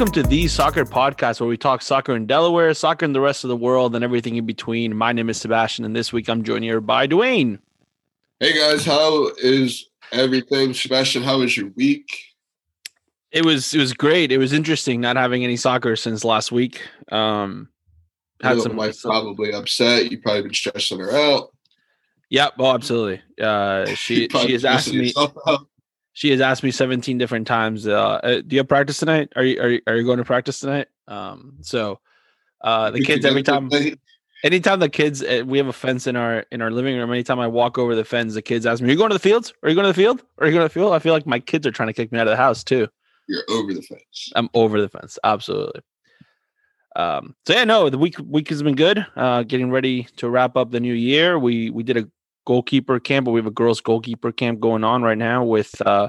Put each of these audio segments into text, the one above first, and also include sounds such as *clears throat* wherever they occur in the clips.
Welcome to the Soccer Podcast, where we talk soccer in Delaware, soccer in the rest of the world, and everything in between. My name is Sebastian, and this week I'm joined here by Dwayne. Hey guys, how is everything? Sebastian, how was your week? It was it was great. It was interesting not having any soccer since last week. Um, had some wife probably upset. You probably been stressing her out. Yep. Oh, absolutely. Uh, *laughs* she she has asked me. She has asked me 17 different times. Uh, uh, do you have practice tonight? Are you, are you are you going to practice tonight? Um, so uh, the kids every time, anytime the kids, uh, we have a fence in our in our living room. Anytime I walk over the fence, the kids ask me, "Are you going to the fields? Are you going to the field? Are you going to the field?" I feel like my kids are trying to kick me out of the house too. You're over the fence. I'm over the fence. Absolutely. Um, so yeah, no, the week week has been good. Uh, getting ready to wrap up the new year. We we did a goalkeeper camp, but we have a girls goalkeeper camp going on right now with uh,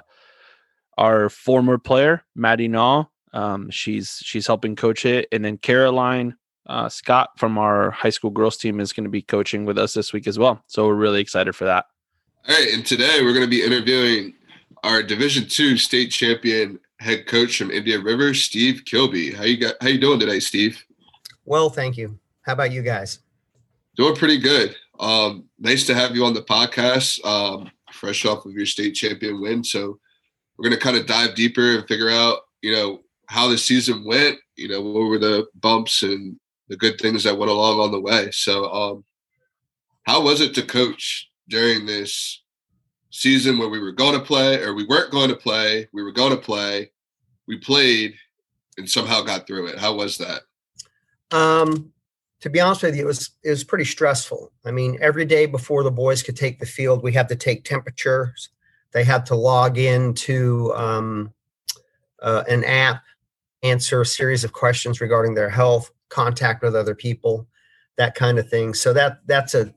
our former player Maddie Naw. Um, she's she's helping coach it, and then Caroline uh, Scott from our high school girls team is going to be coaching with us this week as well. So we're really excited for that. All right, and today we're going to be interviewing our Division Two state champion head coach from Indian River, Steve Kilby. How you got? How you doing today, Steve? Well, thank you. How about you guys? Doing pretty good. Um, nice to have you on the podcast, um, fresh off of your state champion win. So we're going to kind of dive deeper and figure out, you know, how the season went. You know, what were the bumps and the good things that went along on the way. So, um, how was it to coach during this season where we were going to play or we weren't going to play, we were going to play, we played and somehow got through it. How was that? Um, to be honest with you, it was it was pretty stressful. I mean, every day before the boys could take the field, we had to take temperatures. They had to log into um, uh, an app, answer a series of questions regarding their health, contact with other people, that kind of thing. So that that's a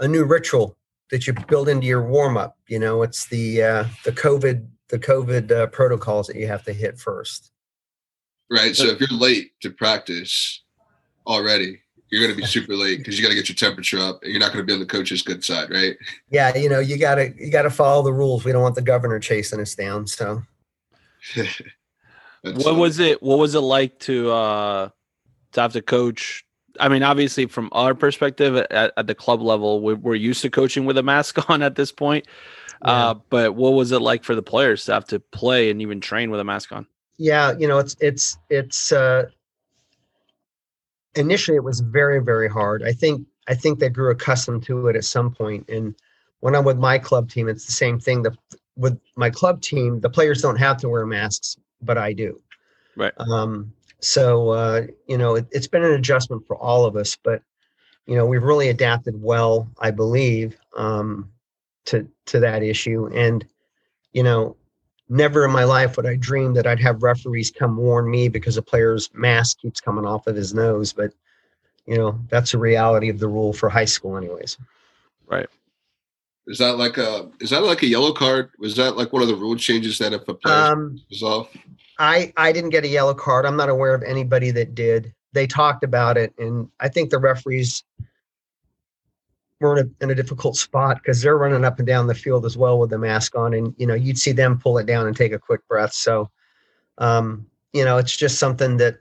a new ritual that you build into your warm up. You know, it's the uh, the COVID the COVID uh, protocols that you have to hit first. Right. So if you're late to practice already, you're going to be super late because you got to get your temperature up, and you're not going to be on the coach's good side, right? Yeah, you know, you got to you got to follow the rules. We don't want the governor chasing us down. So, *laughs* what was it? What was it like to uh to have to coach I mean, obviously, from our perspective at, at the club level, we, are used to coaching with a mask *laughs* on at this point. Yeah. Uh, but what was it like for the players to have to play and even train with a mask on? Yeah, you know, it's it's it's uh, initially it was very very hard. I think I think they grew accustomed to it at some point. And when I'm with my club team, it's the same thing. The with my club team, the players don't have to wear masks, but I do. Right. Um, so uh, you know, it, has been an adjustment for all of us, but you know, we've really adapted well, I believe, um, to to that issue. And you know, never in my life would I dream that I'd have referees come warn me because a player's mask keeps coming off of his nose. But you know, that's a reality of the rule for high school, anyways. Right. Is that like a is that like a yellow card? Was that like one of the rule changes that if a player um, was off? I I didn't get a yellow card. I'm not aware of anybody that did. They talked about it, and I think the referees were in a, in a difficult spot because they're running up and down the field as well with the mask on, and you know you'd see them pull it down and take a quick breath. So, um, you know, it's just something that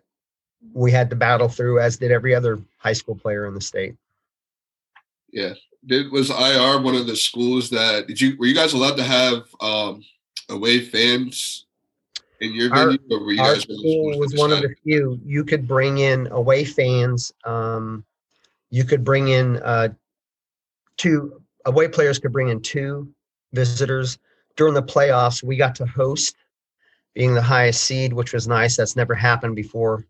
we had to battle through, as did every other high school player in the state. Yeah, did was IR one of the schools that did you were you guys allowed to have um, away fans in your our, venue, or were you guys school was one of the few you could bring in away fans. Um, you could bring in uh, two away players could bring in two visitors during the playoffs. We got to host, being the highest seed, which was nice. That's never happened before.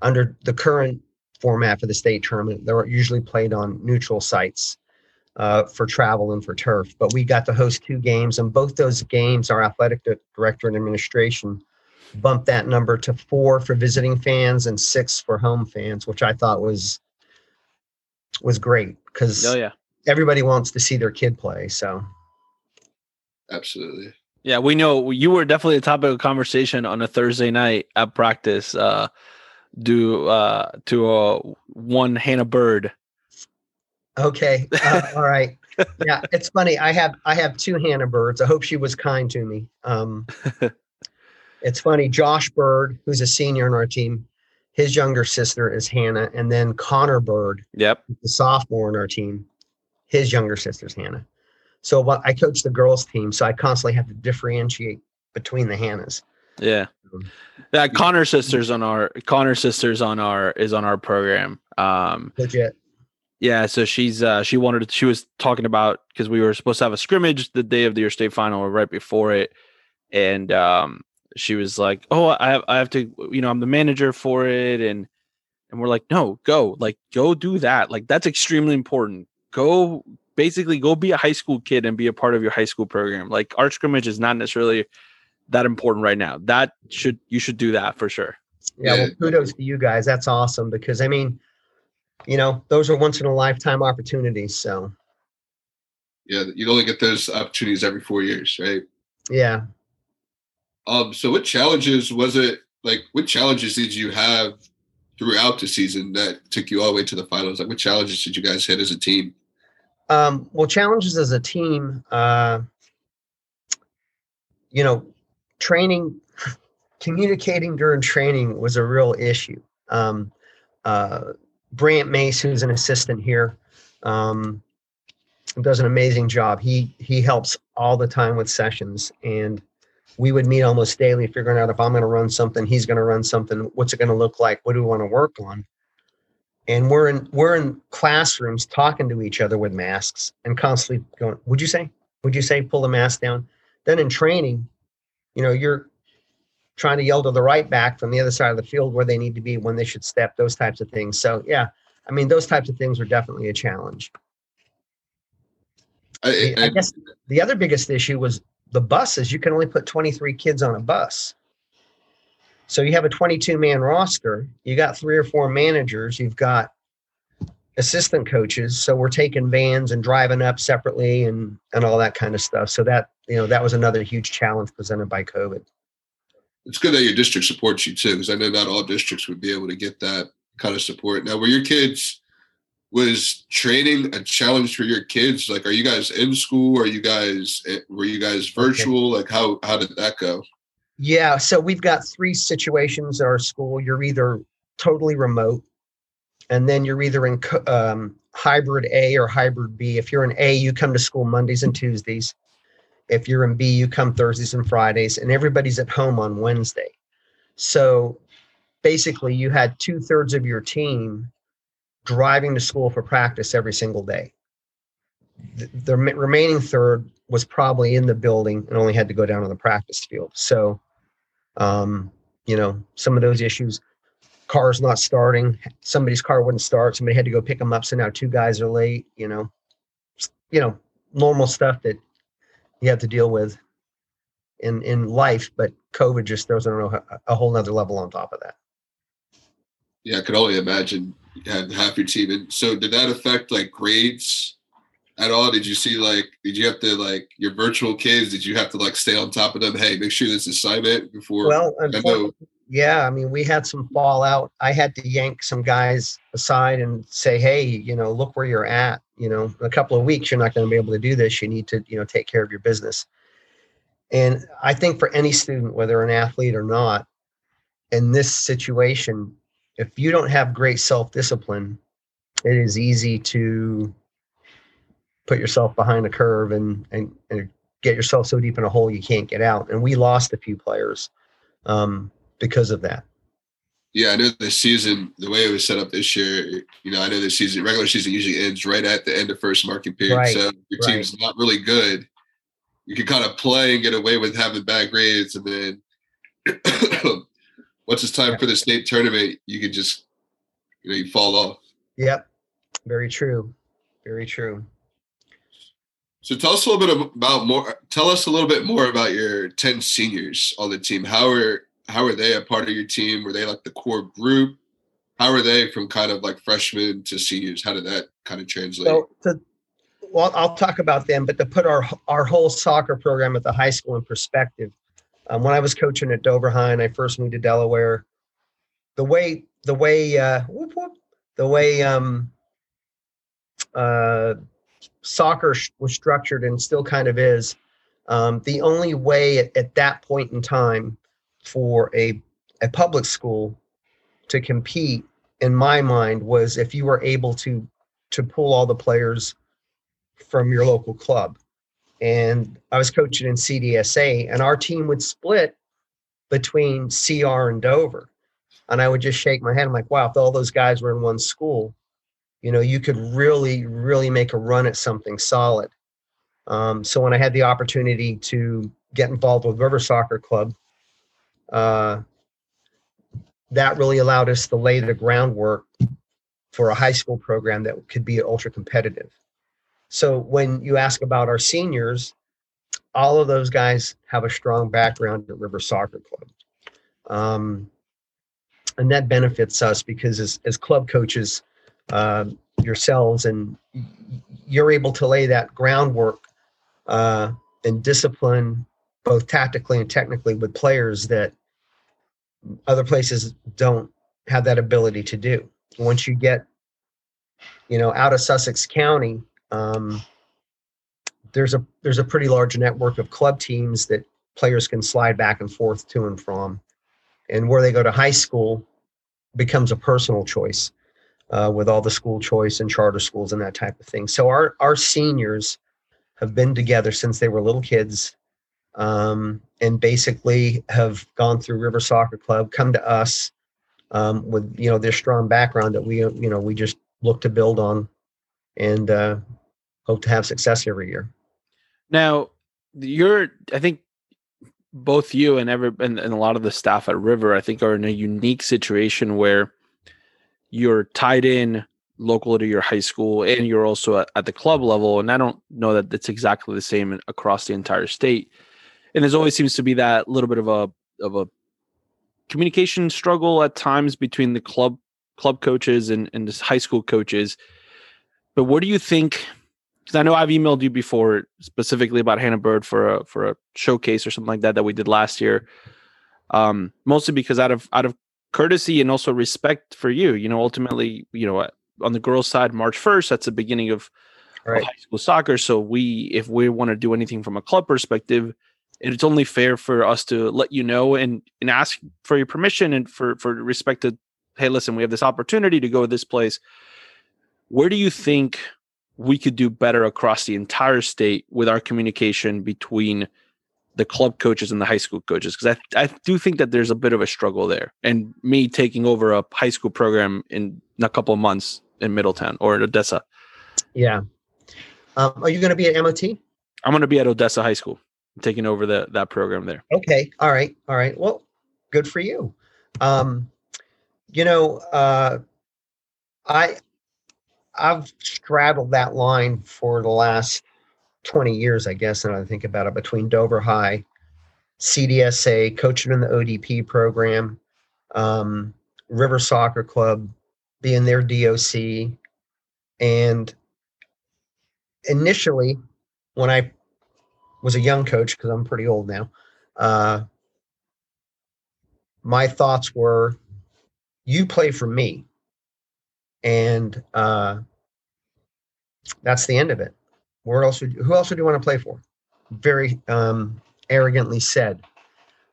Under the current format for the state tournament, they're usually played on neutral sites. Uh, for travel and for turf. But we got to host two games, and both those games, our athletic director and administration bumped that number to four for visiting fans and six for home fans, which I thought was was great because oh, yeah. Everybody wants to see their kid play. So absolutely. Yeah, we know you were definitely a topic of conversation on a Thursday night at practice. Uh, do uh, to uh, one Hannah Bird. Okay, uh, *laughs* all right. Yeah, it's funny. I have I have two Hannah Birds. I hope she was kind to me. Um, *laughs* it's funny. Josh Bird, who's a senior on our team, his younger sister is Hannah, and then Connor Bird, Yep. the sophomore on our team, his younger sister's Hannah. So what I coach the girls team, so I constantly have to differentiate between the Hannahs. Yeah. Um, That Connor sisters on our Connor sisters on our is on our program. Um Legit. yeah, so she's uh she wanted to, she was talking about because we were supposed to have a scrimmage the day of the year state final or right before it. And um she was like, "Oh, I have I have to, you know, I'm the manager for it and and we're like, "No, go. Like go do that. Like that's extremely important. Go basically go be a high school kid and be a part of your high school program. Like art scrimmage is not necessarily that important right now. That should you should do that for sure. Yeah, well, Yeah. kudos to you guys. That's awesome because I mean, you know, those are once in a lifetime opportunities. So Yeah, you only get those opportunities every four years, right? yeah. Um, so what challenges was it like what challenges did you have throughout the season that took you all the way to the finals? Like what challenges did you guys hit as a team? Um, well, challenges as a team, uh, you know, training, *laughs* communicating during training was a real issue. Um, uh, Brant Mace, who's an assistant here, um, does an amazing job. He he helps all the time with sessions, and we would meet almost daily, figuring out if I'm going to run something, he's going to run something. What's it going to look like? What do we want to work on? And we're in we're in classrooms talking to each other with masks and constantly going would you say? Would you say? Pull the mask down. Then in training you know you're trying to yell to the right back from the other side of the field where they need to be when they should step those types of things. So yeah i mean those types of things are definitely a challenge. I, i guess the other biggest issue was the buses. You can only put 23 kids on a bus so you have a 22 man roster, you got three or four managers, you've got assistant coaches. So we're taking vans and driving up separately and and all that kind of stuff. So that you know that was another huge challenge presented by COVID. it's good that your district supports you too, because I know not all districts would be able to get that kind of support. Now, were your kids was training a challenge for your kids? Like, are you guys in school? Are you guys eh, were you guys virtual? Like, how how did that go? Yeah, so we've got three situations at our school. You're either totally remote, and then you're either in um, hybrid A or hybrid B. If you're in A, you come to school Mondays and Tuesdays. If you're in B, you come Thursdays and Fridays, and everybody's at home on Wednesday. So basically, you had two thirds of your team driving to school for practice every single day. The, the remaining third was probably in the building and only had to go down to the practice field. So um, you know, some of those issues, cars not starting, somebody's car wouldn't start, somebody had to go pick them up, so now two guys are late, you know, you know, normal stuff that you have to deal with in in life, but COVID just throws on a, whole nother level on top of that. Yeah, I could only imagine had half your team. And so, did that affect like grades at all? Did you see like did you have to like your virtual kids? Did you have to like stay on top of them? Hey, make sure this assignment before. Well, I yeah, I mean, we had some fallout. I had to yank some guys aside and say, hey, you know, look where you're at. You know, in a couple of weeks, you're not going to be able to do this. You need to, you know, take care of your business. And I think for any student, whether an athlete or not, in this situation, if you don't have great self discipline, it is easy to put yourself behind a curve and, and, and get yourself so deep in a hole you can't get out. And we lost a few players um, because of that. Yeah, I know the season, the way it was set up this year, you know, I know the season, regular season usually ends right at the end of first marking period. Right, So your right. team's not really good. You can kind of play and get away with having bad grades. And then *coughs* once it's time for the state tournament, you can just, you know, you fall off. Yep. Very true. Very true. So tell us a little bit about more. Tell us a little bit more about your ten seniors on the team. How are how are they a part of your team? Were they like the core group? How are they from kind of like freshmen to seniors? How did that kind of translate? So to, well, I'll talk about them, but to put our our whole soccer program at the high school in perspective, um, when I was coaching at Dover High and I first moved to Delaware, the way the way uh, whoop, whoop, the way um, uh, soccer was structured and still kind of is, um, the only way at, at that point in time for a a public school to compete in my mind was if you were able to to pull all the players from your local club. And i was coaching in cdsa and our team would split between cr and dover. And i would just shake my head. I'm like wow if all those guys were in one school you know you could really really make a run at something solid um, so when i had the opportunity to get involved with river soccer club uh, that really allowed us to lay the groundwork for a high school program that could be ultra competitive. So when you ask about our seniors, all of those guys have a strong background at River Soccer Club. Um, and that benefits us because as, as club coaches uh, yourselves and you're able to lay that groundwork uh, and discipline both tactically and technically with players that other places don't have that ability to do. Once you get, you know, out of Sussex County, um, there's a there's a pretty large network of club teams that players can slide back and forth to and from, and where they go to high school becomes a personal choice uh, with all the school choice and charter schools and that type of thing. So our our seniors have been together since they were little kids um, and basically have gone through River Soccer Club, come to us um, with you know their strong background that we you know we just look to build on, and uh, hope to have success every year. Now, you're I think both you and every and, and a lot of the staff at River I think are in a unique situation where you're tied in local to your high school and you're also at, the club level and i don't know that it's exactly the same across the entire state and there's always seems to be that little bit of a of a communication struggle at times between the club club coaches and and the high school coaches. But what do you think? Because I know I've emailed you before specifically about Hannah Bird for a for a showcase or something like that that we did last year. Um, mostly because out of out of courtesy and also respect for you, you know, ultimately, you know, on the girls' side, March first, that's the beginning of, right. of high school soccer. So we, if we want to do anything from a club perspective, it's only fair for us to let you know and, and ask for your permission and for for respect to hey listen we have this opportunity to go to this place where do you think we could do better across the entire state with our communication between the club coaches and the high school coaches because I, I do think that there's a bit of a struggle there and me taking over a high school program in a couple of months in middletown or in odessa yeah um, are you going to be at mot i'm going to be at odessa high school taking over the that program there. Okay. All right. All right. Well, good for you. Um, you know, uh, I I've straddled that line for the last 20 years, I guess, and I think about it between Dover High, CDSA, coaching in the ODP program, um, River Soccer Club, being their DOC, and initially, when I was a young coach because I'm pretty old now. Uh, my thoughts were, you play for me, and uh, that's the end of it. Where else? Would, who else would you want to play for? Very um, arrogantly said.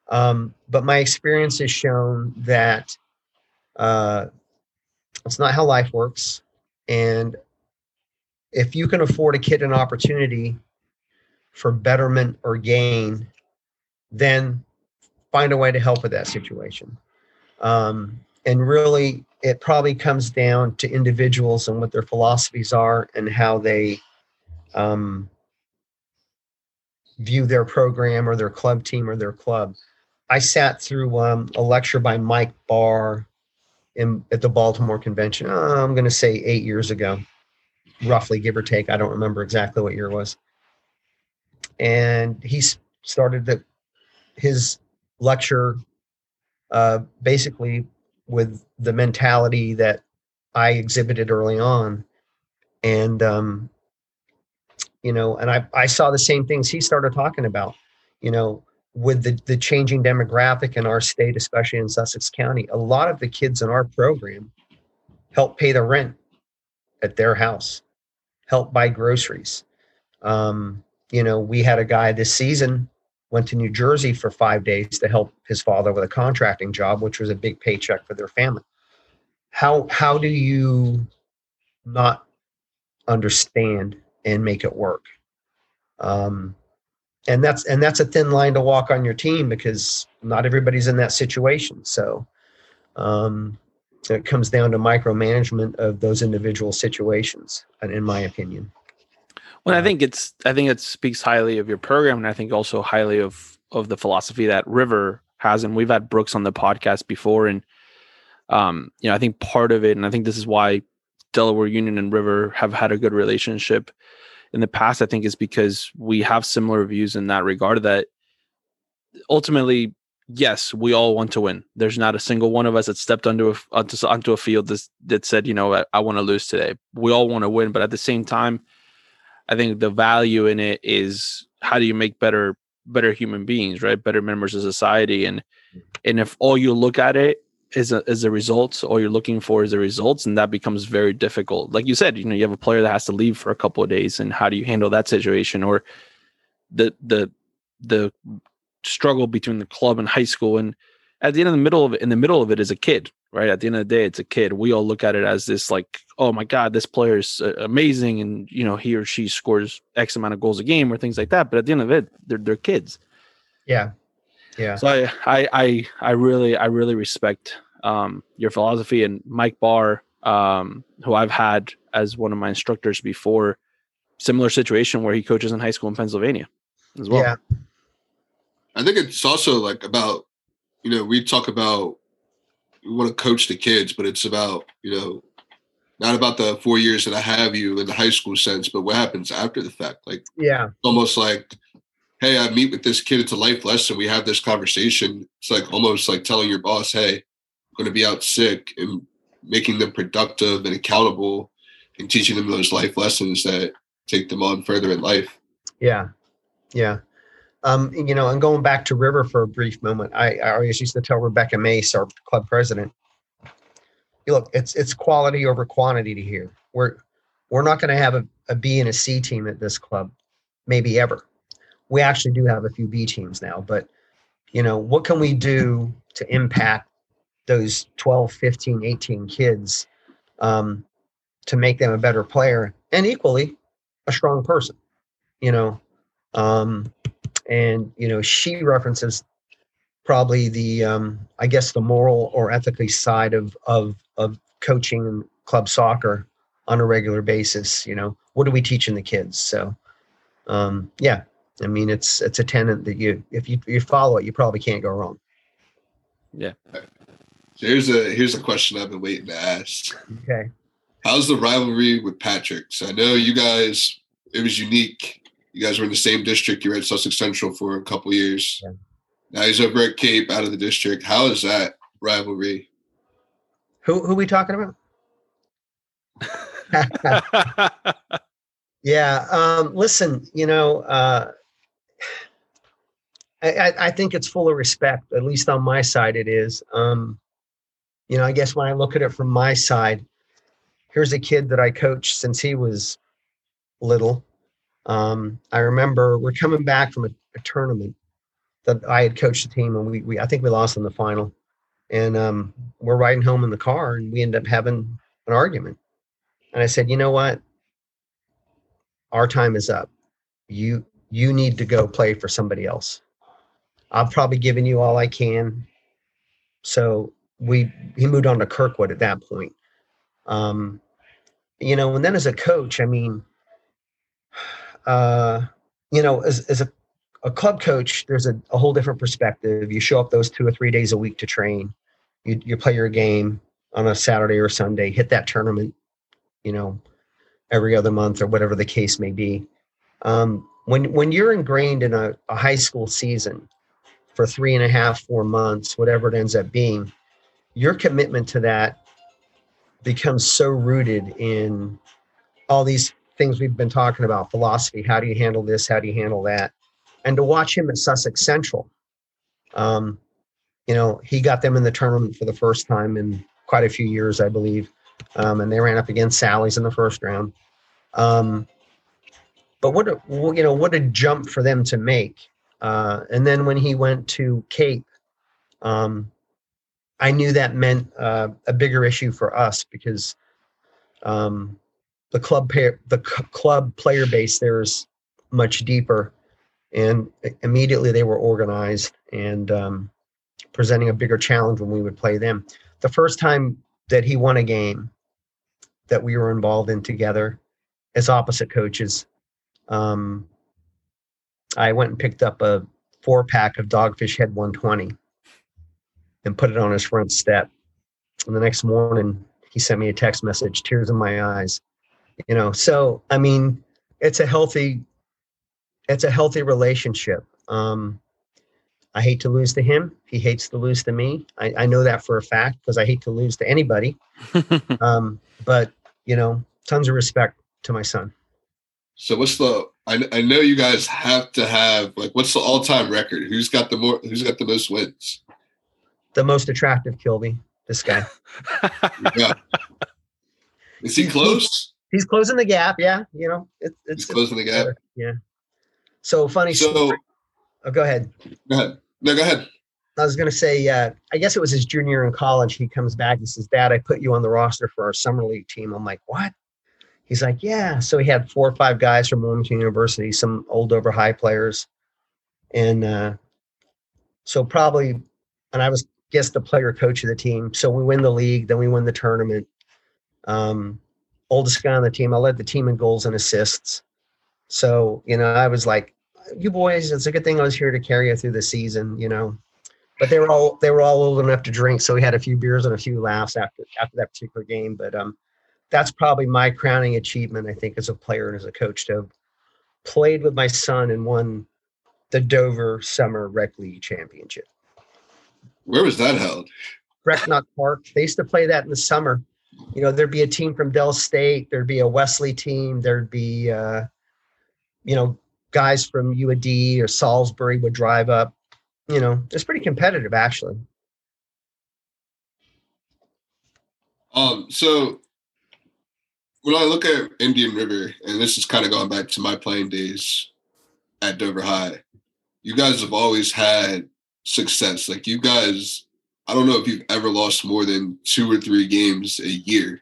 Um, but my experience has shown that uh, it's not how life works, and if you can afford a kid an opportunity for betterment or gain, then find a way to help with that situation. Um, and really, it probably comes down to individuals and what their philosophies are and how they um, view their program or their club team or their club. I sat through um, a lecture by Mike Barr in, at the Baltimore Convention. Uh, I'm going to say eight years ago, roughly, give or take. I don't remember exactly what year it was and he started the, his lecture uh, basically with the mentality that I exhibited early on, and um, you know, and I I saw the same things he started talking about, you know, with the the changing demographic in our state, especially in Sussex County. A lot of the kids in our program help pay the rent at their house, help buy groceries. Um, you know, we had a guy this season went to New Jersey for five days to help his father with a contracting job, which was a big paycheck for their family. How how do you not understand and make it work? Um, and that's and that's a thin line to walk on your team because not everybody's in that situation. So um, it comes down to micromanagement of those individual situations, in my opinion. Well, I think it's I think it speaks highly of your program, and I think also highly of of the philosophy that River has. And we've had Brooks on the podcast before, and um, you know, I think part of it, and I think this is why Delaware Union and River have had a good relationship in the past. I think is because we have similar views in that regard. That ultimately, yes, we all want to win. There's not a single one of us that stepped onto a onto, onto a field that, that said, you know, I, I want to lose today. We all want to win, but at the same time I think the value in it is how do you make better better human beings, right? Better members of society, and mm-hmm. and if all you look at it is a, is a results, all you're looking for is the results, and that becomes very difficult. Like you said, you know, you have a player that has to leave for a couple of days, and how do you handle that situation, or the the the struggle between the club and high school, and at the end of the middle of it, in the middle of it is a kid, right? At the end of the day, it's a kid. We all look at it as this like, oh my god, this player is uh, amazing, and you know he or she scores X amount of goals a game or things like that. But at the end of it, they're they're kids. Yeah, yeah. So I I I, I really I really respect um, your philosophy and Mike Barr, um, who I've had as one of my instructors before. Similar situation where he coaches in high school in Pennsylvania as well. Yeah. I think it's also like about, you know, we talk about we want to coach the kids, but it's about you know not about the four years that I have you in the high school sense, but what happens after the fact. Like yeah, almost like hey, I meet with this kid. It's a life lesson. We have this conversation. It's like almost like telling your boss, hey, I'm going to be out sick and making them productive and accountable and teaching them those life lessons that take them on further in life. Yeah. Yeah. Um, you know, and going back to River for a brief moment, I, I always used to tell Rebecca Mace, our club president, look, it's it's quality over quantity to here. We're we're not going to have a, a B and a C team at this club, maybe ever. We actually do have a few B teams now, but you know, what can we do to impact those 12, 15, 18 kids um, to make them a better player and equally a strong person, you know? Um, and you know she references probably the um, I guess the moral or ethically side of of of coaching club soccer on a regular basis. You know, what are we teaching the kids? So, um, yeah, I mean, it's it's a tenant that you if you you follow it, you probably can't go wrong. Yeah. So here's a here's a question I've been waiting to ask. Okay. How's the rivalry with Patrick? So I know you guys. It was unique you guys were in the same district. You were at Sussex Central for a couple years. Yeah. Now he's over at Cape, out of the district. How is that rivalry? Who who are we talking about? *laughs* *laughs* yeah. Um, listen, you know, uh, I, I think it's full of respect. At least on my side, it is. Um, you know, I guess when I look at it from my side, here's a kid that I coached since he was little um, I remember we're coming back from a, a, tournament that I had coached the team, and we, we I think we lost in the final. And um, we're riding home in the car, and we end up having an argument. And I said, you know what? Our time is up. You you need to go play for somebody else. I've probably given you all I can. So we he moved on to Kirkwood at that point. Um, you know, and then as a coach, I mean, uh, you know, as, as a, a club coach, there's a, a whole different perspective. You show up those two or three days a week to train. You, you play your game on a Saturday or Sunday, hit that tournament, you know, every other month or whatever the case may be. Um, when when you're ingrained in a, a high school season for three and a half, four months, whatever it ends up being, your commitment to that becomes so rooted in all these things we've been talking about philosophy how do you handle this how do you handle that? And to watch him at sussex central um, you know he got them in the tournament for the first time in quite a few years i believe um, and they ran up against sally's in the first round. Um, but what a you know what a jump for them to make Uh, and then when he went to Cape, um, I knew that meant uh, a bigger issue for us because um, the club pair, the c- club player base there is much deeper, and immediately they were organized and um, presenting a bigger challenge when we would play them. The first time that he won a game that we were involved in together as opposite coaches, um, I went and picked up a four pack of Dogfish Head 120 and put it on his front step. And the next morning, he sent me a text message, tears in my eyes. You know, so I mean, it's a healthy, it's a healthy relationship. Um, I hate to lose to him. He hates to lose to me. I, I know that for a fact because I hate to lose to anybody. *laughs* um, but you know, tons of respect to my son. So what's the? I, I know you guys have to have like what's the all time record? Who's got the more? Who's got the most wins? The most attractive Kilby. This guy. *laughs* yeah. Is he close? He's closing the gap. Yeah. You know, it, it's he's closing the gap. Yeah. So funny. So, story. oh, go ahead. Go ahead. No, go ahead. I was going to say, uh, I guess it was his junior year in college. He comes back. He says, "Dad, I put you on the roster for our summer league team." I'm like, "What?" He's like, "Yeah." So he had four or five guys from Wilmington University, some old Dover High players, and uh, so probably, and I was guess the player coach of the team. So we win the league, then we win the tournament. Um, oldest guy on the team. I led the team in goals and assists. So you know, I was like, "You boys, it's a good thing I was here to carry you through the season." You know, but they were all they were all old enough to drink, so we had a few beers and a few laughs after after that particular game. But um, that's probably my crowning achievement, I think, as a player and as a coach to have played with my son and won the Dover Summer Rec League Championship. Where was that held? Brecknock Park. They used to play that in the summer. You know, there'd be a team from Del State, there'd be a Wesley team, there'd be, uh, you know, guys from UAD or Salisbury would drive up you know, it's pretty competitive actually. Um, so when I look at Indian River, and this is kind of going back to my playing days at Dover High, you guys have always had success. Like you guys, I don't know if you've ever lost more than two or three games a year.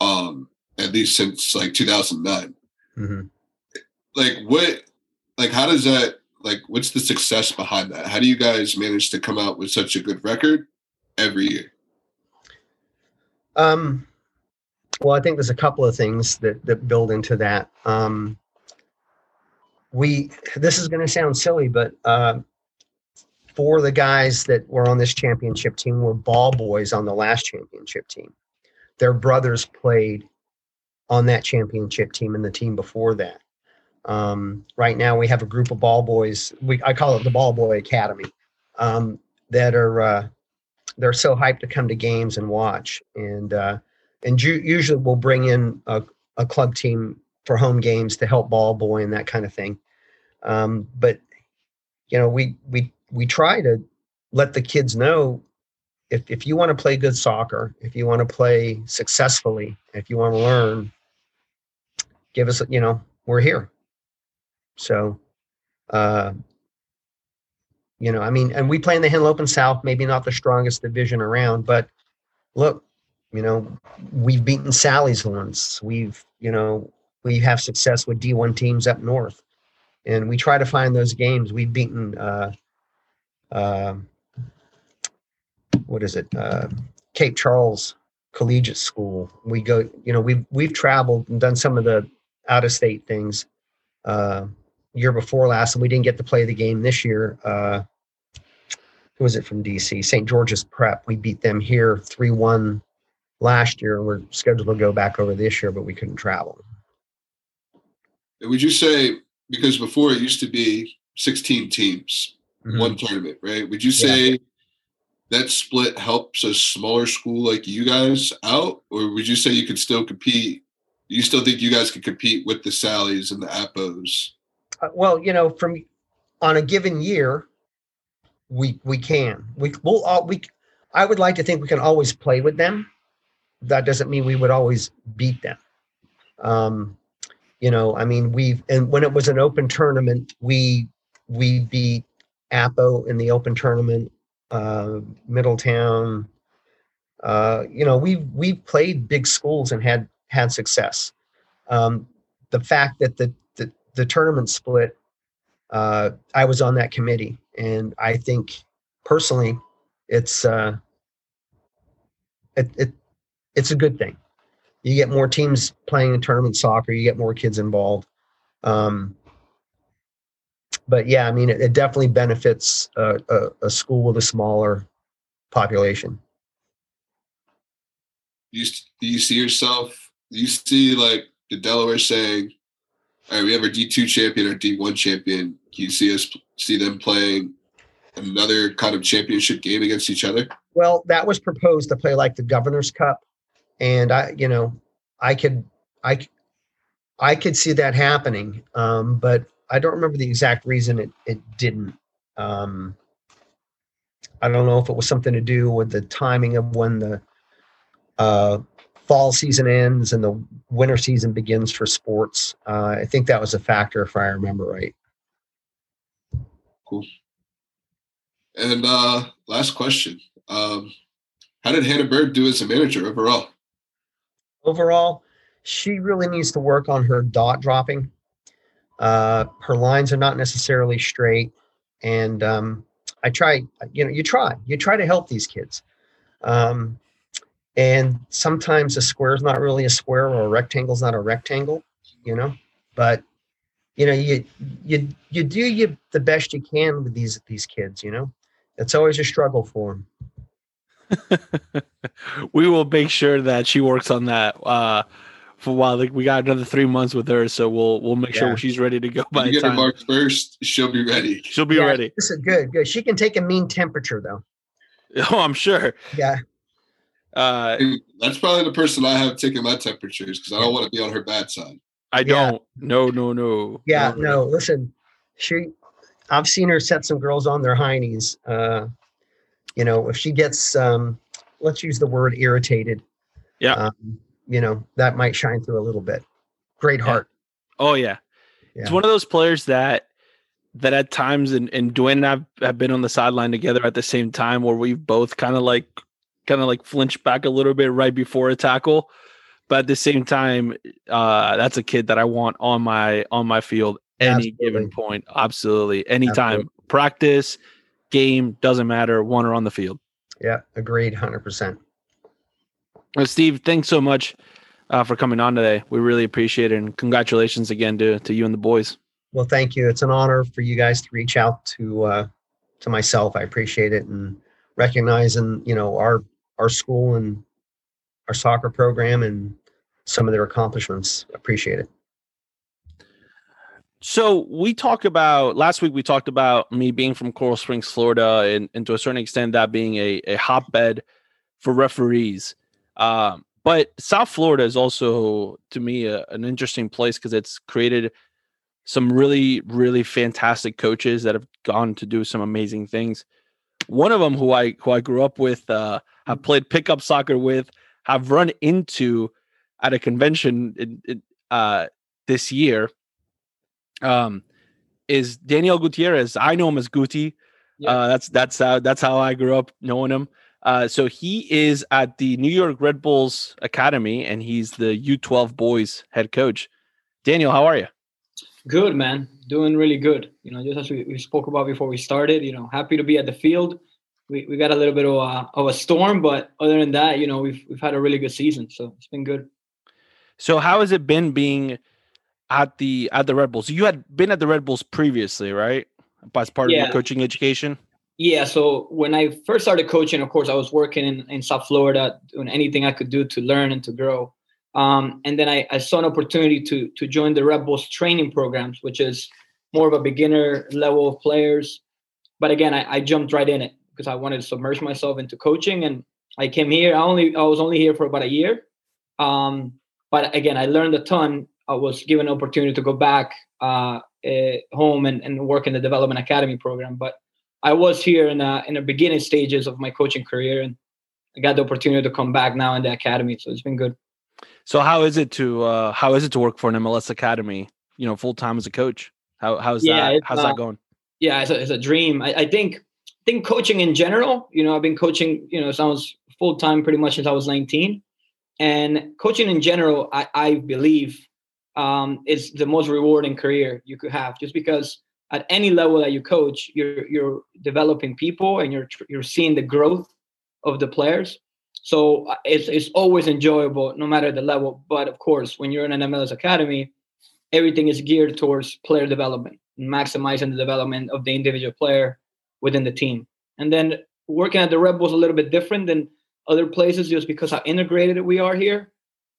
Um, at least since like 2009. Mm-hmm. Like what, like how does that like what's the success behind that? How do you guys manage to come out with such a good record every year? Um, well, I think there's a couple of things that that build into that. Um, we this is going to sound silly, but uh, for the guys that were on this championship team were ball boys on the last championship team. Their brothers played on that championship team and the team before that. Um, right now, we have a group of ball boys. We I call it the Ball Boy Academy. Um, that are uh, they're so hyped to come to games and watch. And uh, and ju- usually we'll bring in a, a club team for home games to help ball boy and that kind of thing. Um, but you know, we we we try to let the kids know if if you want to play good soccer, if you want to play successfully, if you want to learn, give us you know we're here so, uh, you know, I mean, and we play in the Henlopen South, maybe not the strongest division around, but look, you know, we've beaten Sally's once. We've, you know, we have success with D1 teams up north. And we try to find those games. We've beaten, uh, uh, what is it? Uh, Cape Charles Collegiate School. We go, you know, we've, we've traveled and done some of the out of state things. Uh, year before last, and we didn't get to play the game this year. Uh, who was it from DC? St. George's Prep. We beat them here 3 1 last year, and we're scheduled to go back over this year, but we couldn't travel. Would you say, because before it used to be 16 teams, mm-hmm. one tournament, right? Would you say yeah. that split helps a smaller school like you guys out? Or would you say you could still compete? You still think you guys could compete with the Sallies and the Appos? Uh, well, you know, from on a given year, we we can we will all we. I would like to think we can always play with them. That doesn't mean we would always beat them. Um, you know, I mean, we've and when it was an open tournament, we we beat Apo in the Open tournament, uh, Middletown. Uh, you know, we we played big schools and had had success. Um, the fact that the the, the tournament split, uh, I was on that committee, and I think personally, it's uh, it, it it's a good thing. You get more teams playing in tournament soccer. You get more kids involved. Um, but yeah, I mean, it, it definitely benefits a, a, a, school with a smaller population. You do you see yourself? Do you see like the Delaware saying, "All right, we have our D two champion, our D one champion." Can you see us see them playing another kind of championship game against each other? Well, that was proposed to play like the Governor's Cup, and I, you know, I could, I, I could see that happening, um, but I don't remember the exact reason it it didn't. Um, I don't know if it was something to do with the timing of when the uh, fall season ends and the winter season begins for sports. Uh, I think that was a factor, if I remember right. Cool. And uh, last question: um, How did Hannah Bird do as a manager overall? Overall, she really needs to work on her dot dropping. Uh, her lines are not necessarily straight, and um, I try. You know, you try. You try to help these kids. Um, and sometimes a square is not really a square, or a rectangle is not a rectangle. You know, but you know, you you you do you the best you can with these these kids. You know, it's always a struggle for them. *laughs* we will make sure that she works on that uh, for a while. Like we got another three months with her, so we'll we'll make yeah. sure she's ready to go by you get time. her marked first. She'll be ready. She'll be yeah, ready. This is good. Good. She can take a mean temperature though. *laughs* Oh, I'm sure. Yeah. Uh, that's probably the person I have taking my temperatures because I don't want to be on her bad side. I don't. Yeah. No, no, no. Yeah, no, no. Listen, she I've seen her set some girls on their heinies. Uh, you know, if she gets, um, let's use the word irritated. Yeah. Um, you know, that might shine through a little bit. Great heart. Yeah. Oh yeah. yeah. It's one of those players that that at times and, and Dwayne and I've have been on the sideline together at the same time where we've both kind of like kind of like flinched back a little bit right before a tackle. But at the same time, uh, that's a kid that I want on my on my field any Absolutely. given point. Absolutely. Anytime. Absolutely. Practice, game, doesn't matter. One or on the field. Yeah, agreed 100%. Well, Steve, thanks so much uh, for coming on today. We really appreciate it. And congratulations again to, to you and the boys. Well, thank you. It's an honor for you guys to reach out to uh, to myself. I appreciate it and recognizing, you know, our our school and our soccer program and some of their accomplishments. Appreciate it. So we talked about last week. We talked about me being from Coral Springs, Florida, and, and to a certain extent that being a, a hotbed for referees. Um, but South Florida is also, to me, a, an interesting place because it's created some really, really fantastic coaches that have gone to do some amazing things. One of them, who I who I grew up with, uh, have played pickup soccer with, have run into at a convention in, in, uh, this year um, is Daniel Gutierrez. I know him as Guti. Yeah. Uh, that's that's how that's how I grew up knowing him. Uh, so he is at the New York Red Bulls Academy, and he's the U12 boys head coach. Daniel, how are you? Good, man. Doing really good. You know, just as we, we spoke about before we started. You know, happy to be at the field. We, we got a little bit of a, of a storm, but other than that, you know, we've we've had a really good season, so it's been good. So, how has it been being at the at the Red Bulls. You had been at the Red Bulls previously, right? As part yeah. of your coaching education. Yeah. So when I first started coaching, of course, I was working in, in South Florida, doing anything I could do to learn and to grow. Um, and then I, I, saw an opportunity to to join the Red Bulls training programs, which is more of a beginner level of players. But again, I, I jumped right in it because I wanted to submerge myself into coaching. And I came here. I only I was only here for about a year. Um, but again, I learned a ton I was given an opportunity to go back uh, uh, home and, and work in the development academy program. But I was here in a, in the beginning stages of my coaching career, and I got the opportunity to come back now in the academy. So it's been good. So how is it to uh, how is it to work for an MLS academy? You know, full time as a coach. How how's yeah, that? How's uh, that going? yeah, it's a, it's a dream. I, I think I think coaching in general. You know, I've been coaching. You know, sounds full time pretty much since I was 19, and coaching in general, I, I believe, um, is the most rewarding career you could have. Just because at any level that you coach, you're you're developing people and you're you're seeing the growth of the players. So uh, it's it's always enjoyable, no matter the level. But of course, when you're in an MLS academy, everything is geared towards player development, maximizing the development of the individual player within the team. And then working at the Red Bulls a little bit different than other places, just because how integrated we are here.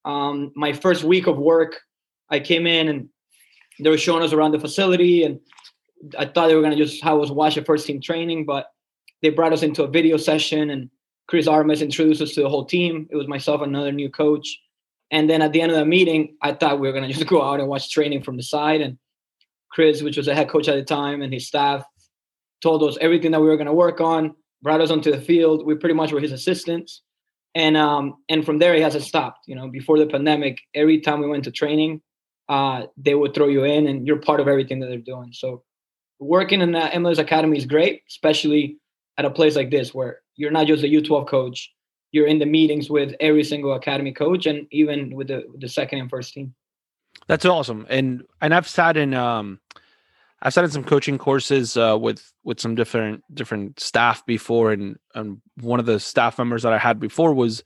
Um, my first week of work, I came in and they were showing us around the facility, and I thought they were gonna just have us watch the first team training, but they brought us into a video session and Chris Armas introduced us to the whole team. It was myself, another new coach. And then at the end of the meeting, I thought we were to just *laughs* go out and watch training from the side. And Chris, which was the head coach at the time, and his staff told us everything that we were to work on, brought us onto the field. We pretty much were his assistants. And um, and from there, he hasn't stopped. You know, before the pandemic, every time we went to training, uh, they would throw you in, and you're part of everything that they're doing. So, working in the MLS Academy is great, especially at a place like this where you're not just a U12 coach. You're in the meetings with every single academy coach and even with the the second and first team. That's awesome. And and I've sat in um I've sat in some coaching courses uh, with with some different different staff before, and and one of the staff members that I had before was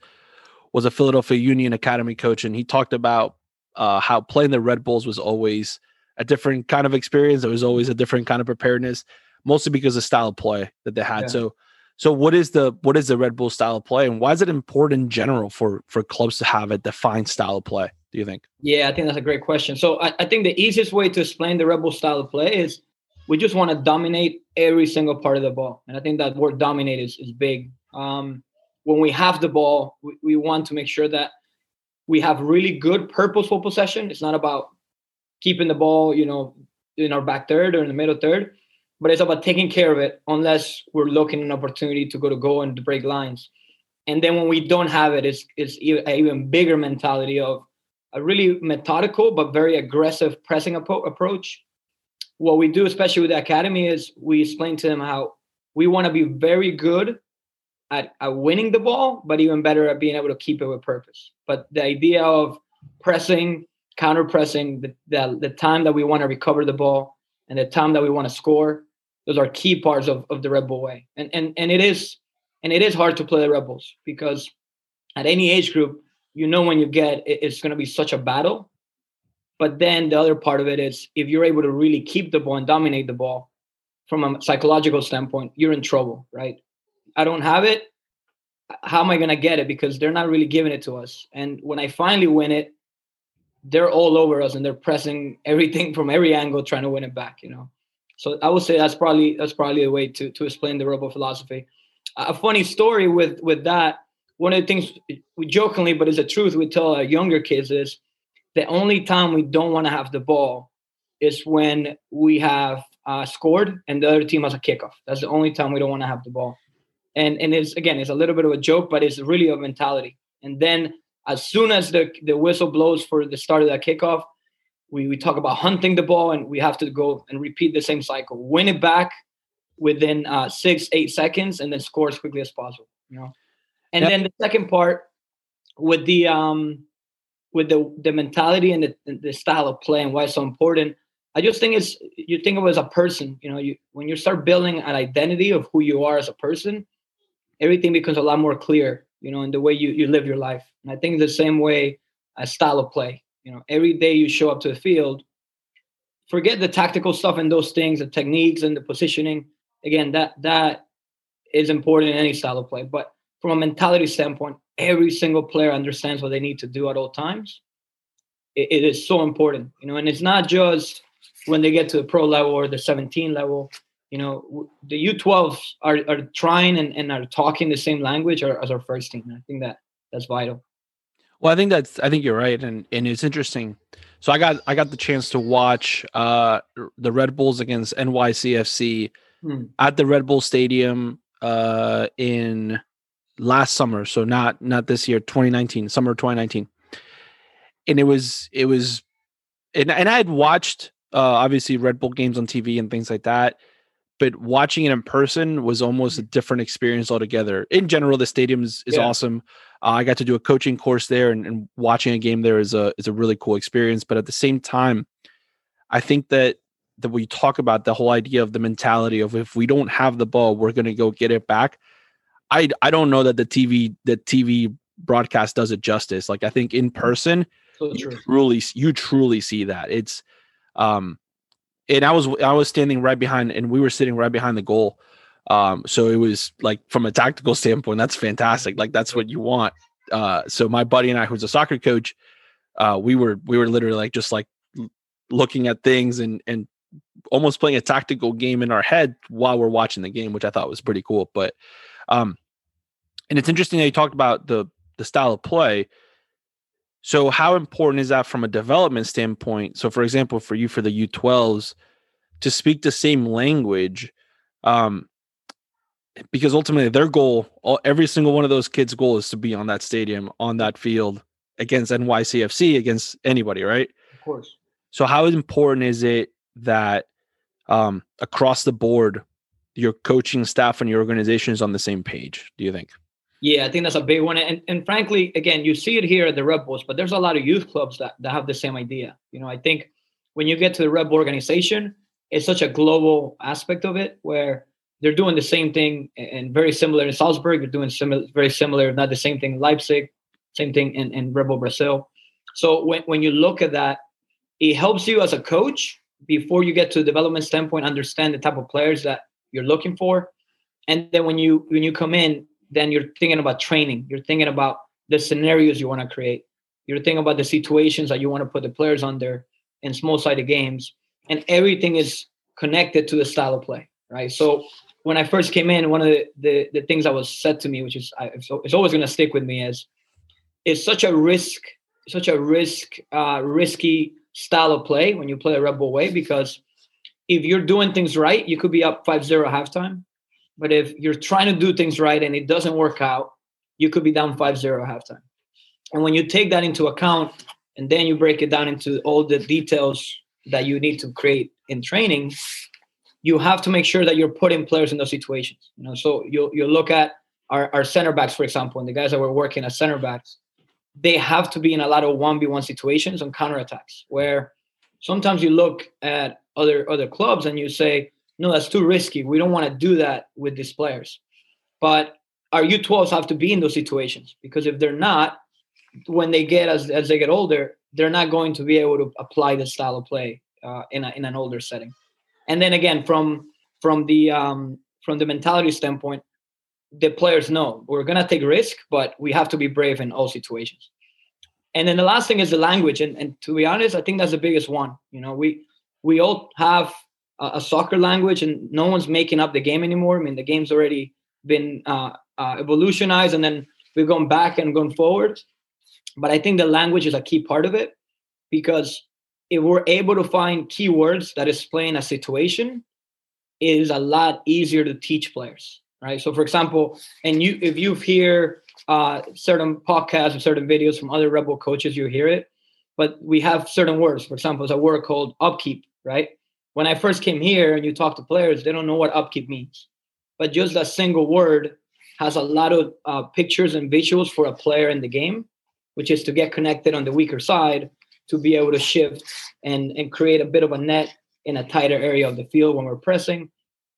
was a Philadelphia Union Academy coach, and he talked about uh, how playing the Red Bulls was always a different kind of experience. It was always a different kind of preparedness, mostly because of style of play that they had. Yeah. So so what is the what is the Red Bull style of play, and why is it important in general for for clubs to have a defined style of play? Do you think? Yeah, I think that's a great question. So I, I think the easiest way to explain the Red Bull style of play is we just want to dominate every single part of the ball, and I think that word dominate is is big. Um, when we have the ball, we, we want to make sure that we have really good purposeful possession. It's not about keeping the ball, you know, in our back third or in the middle third but it's about taking care of it unless we're looking an opportunity to go to goal and to break lines. And then when we don't have it, it's, it's even, even bigger mentality of a really methodical but very aggressive pressing ap- approach. What we do, especially with the academy, is we explain to them how we want to be very good at, at winning the ball, but even better at being able to keep it with purpose. But the idea of pressing, counter pressing, the, the, the time that we want to recover the ball, and the time that we want to score those are key parts of, of the Red Bull way. And and and it is and it is hard to play the Red Bulls because at any age group, you know when you get it, it's going to be such a battle. But then the other part of it is if you're able to really keep the ball and dominate the ball from a psychological standpoint, you're in trouble, right? I don't have it. How am I to get it? Because they're not really giving it to us. And when I finally win it, they're all over us and they're pressing *laughs* everything from every angle, trying to win it back, you know. So I would say that's probably that's probably a way to to explain the Bull philosophy. A funny story with with that. One of the things we jokingly, but it's the truth, we tell our younger kids is the only time we don't want to have the ball is when we have uh, scored and the other team has a kickoff. That's the only time we don't want to have the ball. And and it's again, it's a little bit of a joke, but it's really a mentality. And then as soon as the the whistle blows for the start of that kickoff, we, we talk about hunting the ball and we have to go and repeat the same cycle win it back within uh, six eight seconds and then score as quickly as possible you know and yep. then the second part with the um with the the mentality and the, the style of play and why it's so important i just think it's you think of it as a person you know you when you start building an identity of who you are as a person everything becomes a lot more clear you know in the way you, you live your life and i think the same way a style of play you know, every day you show up to the field, forget the tactical stuff and those things, the techniques and the positioning. Again, that that is important in any style of play. But from a mentality standpoint, every single player understands what they need to do at all times. it, it is so important, you know, and it's not just when they get to the pro level or the 17 level. You know, the U12s are, are trying and, and are talking the same language as our first team. I think that that's vital. Well, I think that's I think you're right, and and it's interesting. So I got I got the chance to watch uh the Red Bulls against NYCFC hmm. at the Red Bull Stadium uh in last summer, so not not this year, 2019, summer 2019. And it was it was and, and I had watched uh obviously Red Bull games on TV and things like that, but watching it in person was almost a different experience altogether. In general, the stadium is, is yeah. awesome. Uh, I got to do a coaching course there, and, and, watching a game there is a is a really cool experience. But at the same time, I think that that we talk about the whole idea of the mentality of if we don't have the ball, we're going to go get it back. I I don't know that the TV the TV broadcast does it justice. Like I think in person, so you truly you truly see that it's um and I was I was standing right behind, and we were sitting right behind the goal. Um, so it was like from a tactical standpoint, that's fantastic. Like that's what you want. Uh, so my buddy and I, who's a soccer coach, uh, we were we were literally like just like looking at things and and almost playing a tactical game in our head while we're watching the game, which I thought was pretty cool. But um, and it's interesting that you talked about the the style of play so, how important is that from a development standpoint? So, for example, for you for the U12s to speak the same language, um, because ultimately their goal, all, every single one of those kids' goal is to be on that stadium, on that field against NYCFC, against anybody, right? Of course. So, how important is it that um, across the board, your coaching staff and your organization is on the same page? Do you think? Yeah, I think that's a big one. And, and frankly, again, you see it here at the Red Bulls, but there's a lot of youth clubs that, that have the same idea. You know, I think when you get to the Red Bull organization, it's such a global aspect of it where they're doing the same thing and very similar in Salzburg. They're doing similar, very similar, not the same thing in Leipzig, same thing in, in Red Bull Brazil. So when, when you look at that, it helps you as a coach before you get to the development standpoint, understand the type of players that you're looking for. And then when you when you come in, then you're thinking about training. You're thinking about the scenarios you want to create. You're thinking about the situations that you want to put the players under in small sided games. And everything is connected to the style of play, right? So when I first came in, one of the, the, the things that was said to me, which is I, it's always going to stick with me, is it's such a risk, such a risk, uh, risky style of play when you play a Red Bull way because if you're doing things right, you could be up 5-0 halftime but if you're trying to do things right and it doesn't work out, you could be down 5 0 halftime. And when you take that into account and then you break it down into all the details that you need to create in training, you have to make sure that you're putting players in those situations. You know, so you you look at our, our center backs, for example, and the guys that were working as center backs, they have to be in a lot of 1v1 situations on counterattacks where sometimes you look at other other clubs and you say, no, that's too risky. We don't want to do that with these players. But our U12s have to be in those situations because if they're not, when they get as, as they get older, they're not going to be able to apply the style of play uh, in, a, in an older setting. And then again, from from the um, from the mentality standpoint, the players know we're gonna take risk, but we have to be brave in all situations. And then the last thing is the language, and, and to be honest, I think that's the biggest one. You know, we we all have a soccer language and no one's making up the game anymore. I mean, the game's already been uh, uh, evolutionized and then we've gone back and gone forward. But I think the language is a key part of it because if we're able to find keywords that explain a situation, it is a lot easier to teach players, right? So, for example, and you if you hear uh, certain podcasts or certain videos from other Red Bull coaches, you hear it. But we have certain words. For example, there's a word called upkeep, right? When I first came here and you talk to players, they don't know what upkeep means. But just that single word has a lot of uh, pictures and visuals for a player in the game, which is to get connected on the weaker side to be able to shift and, and create a bit of a net in a tighter area of the field when we're pressing.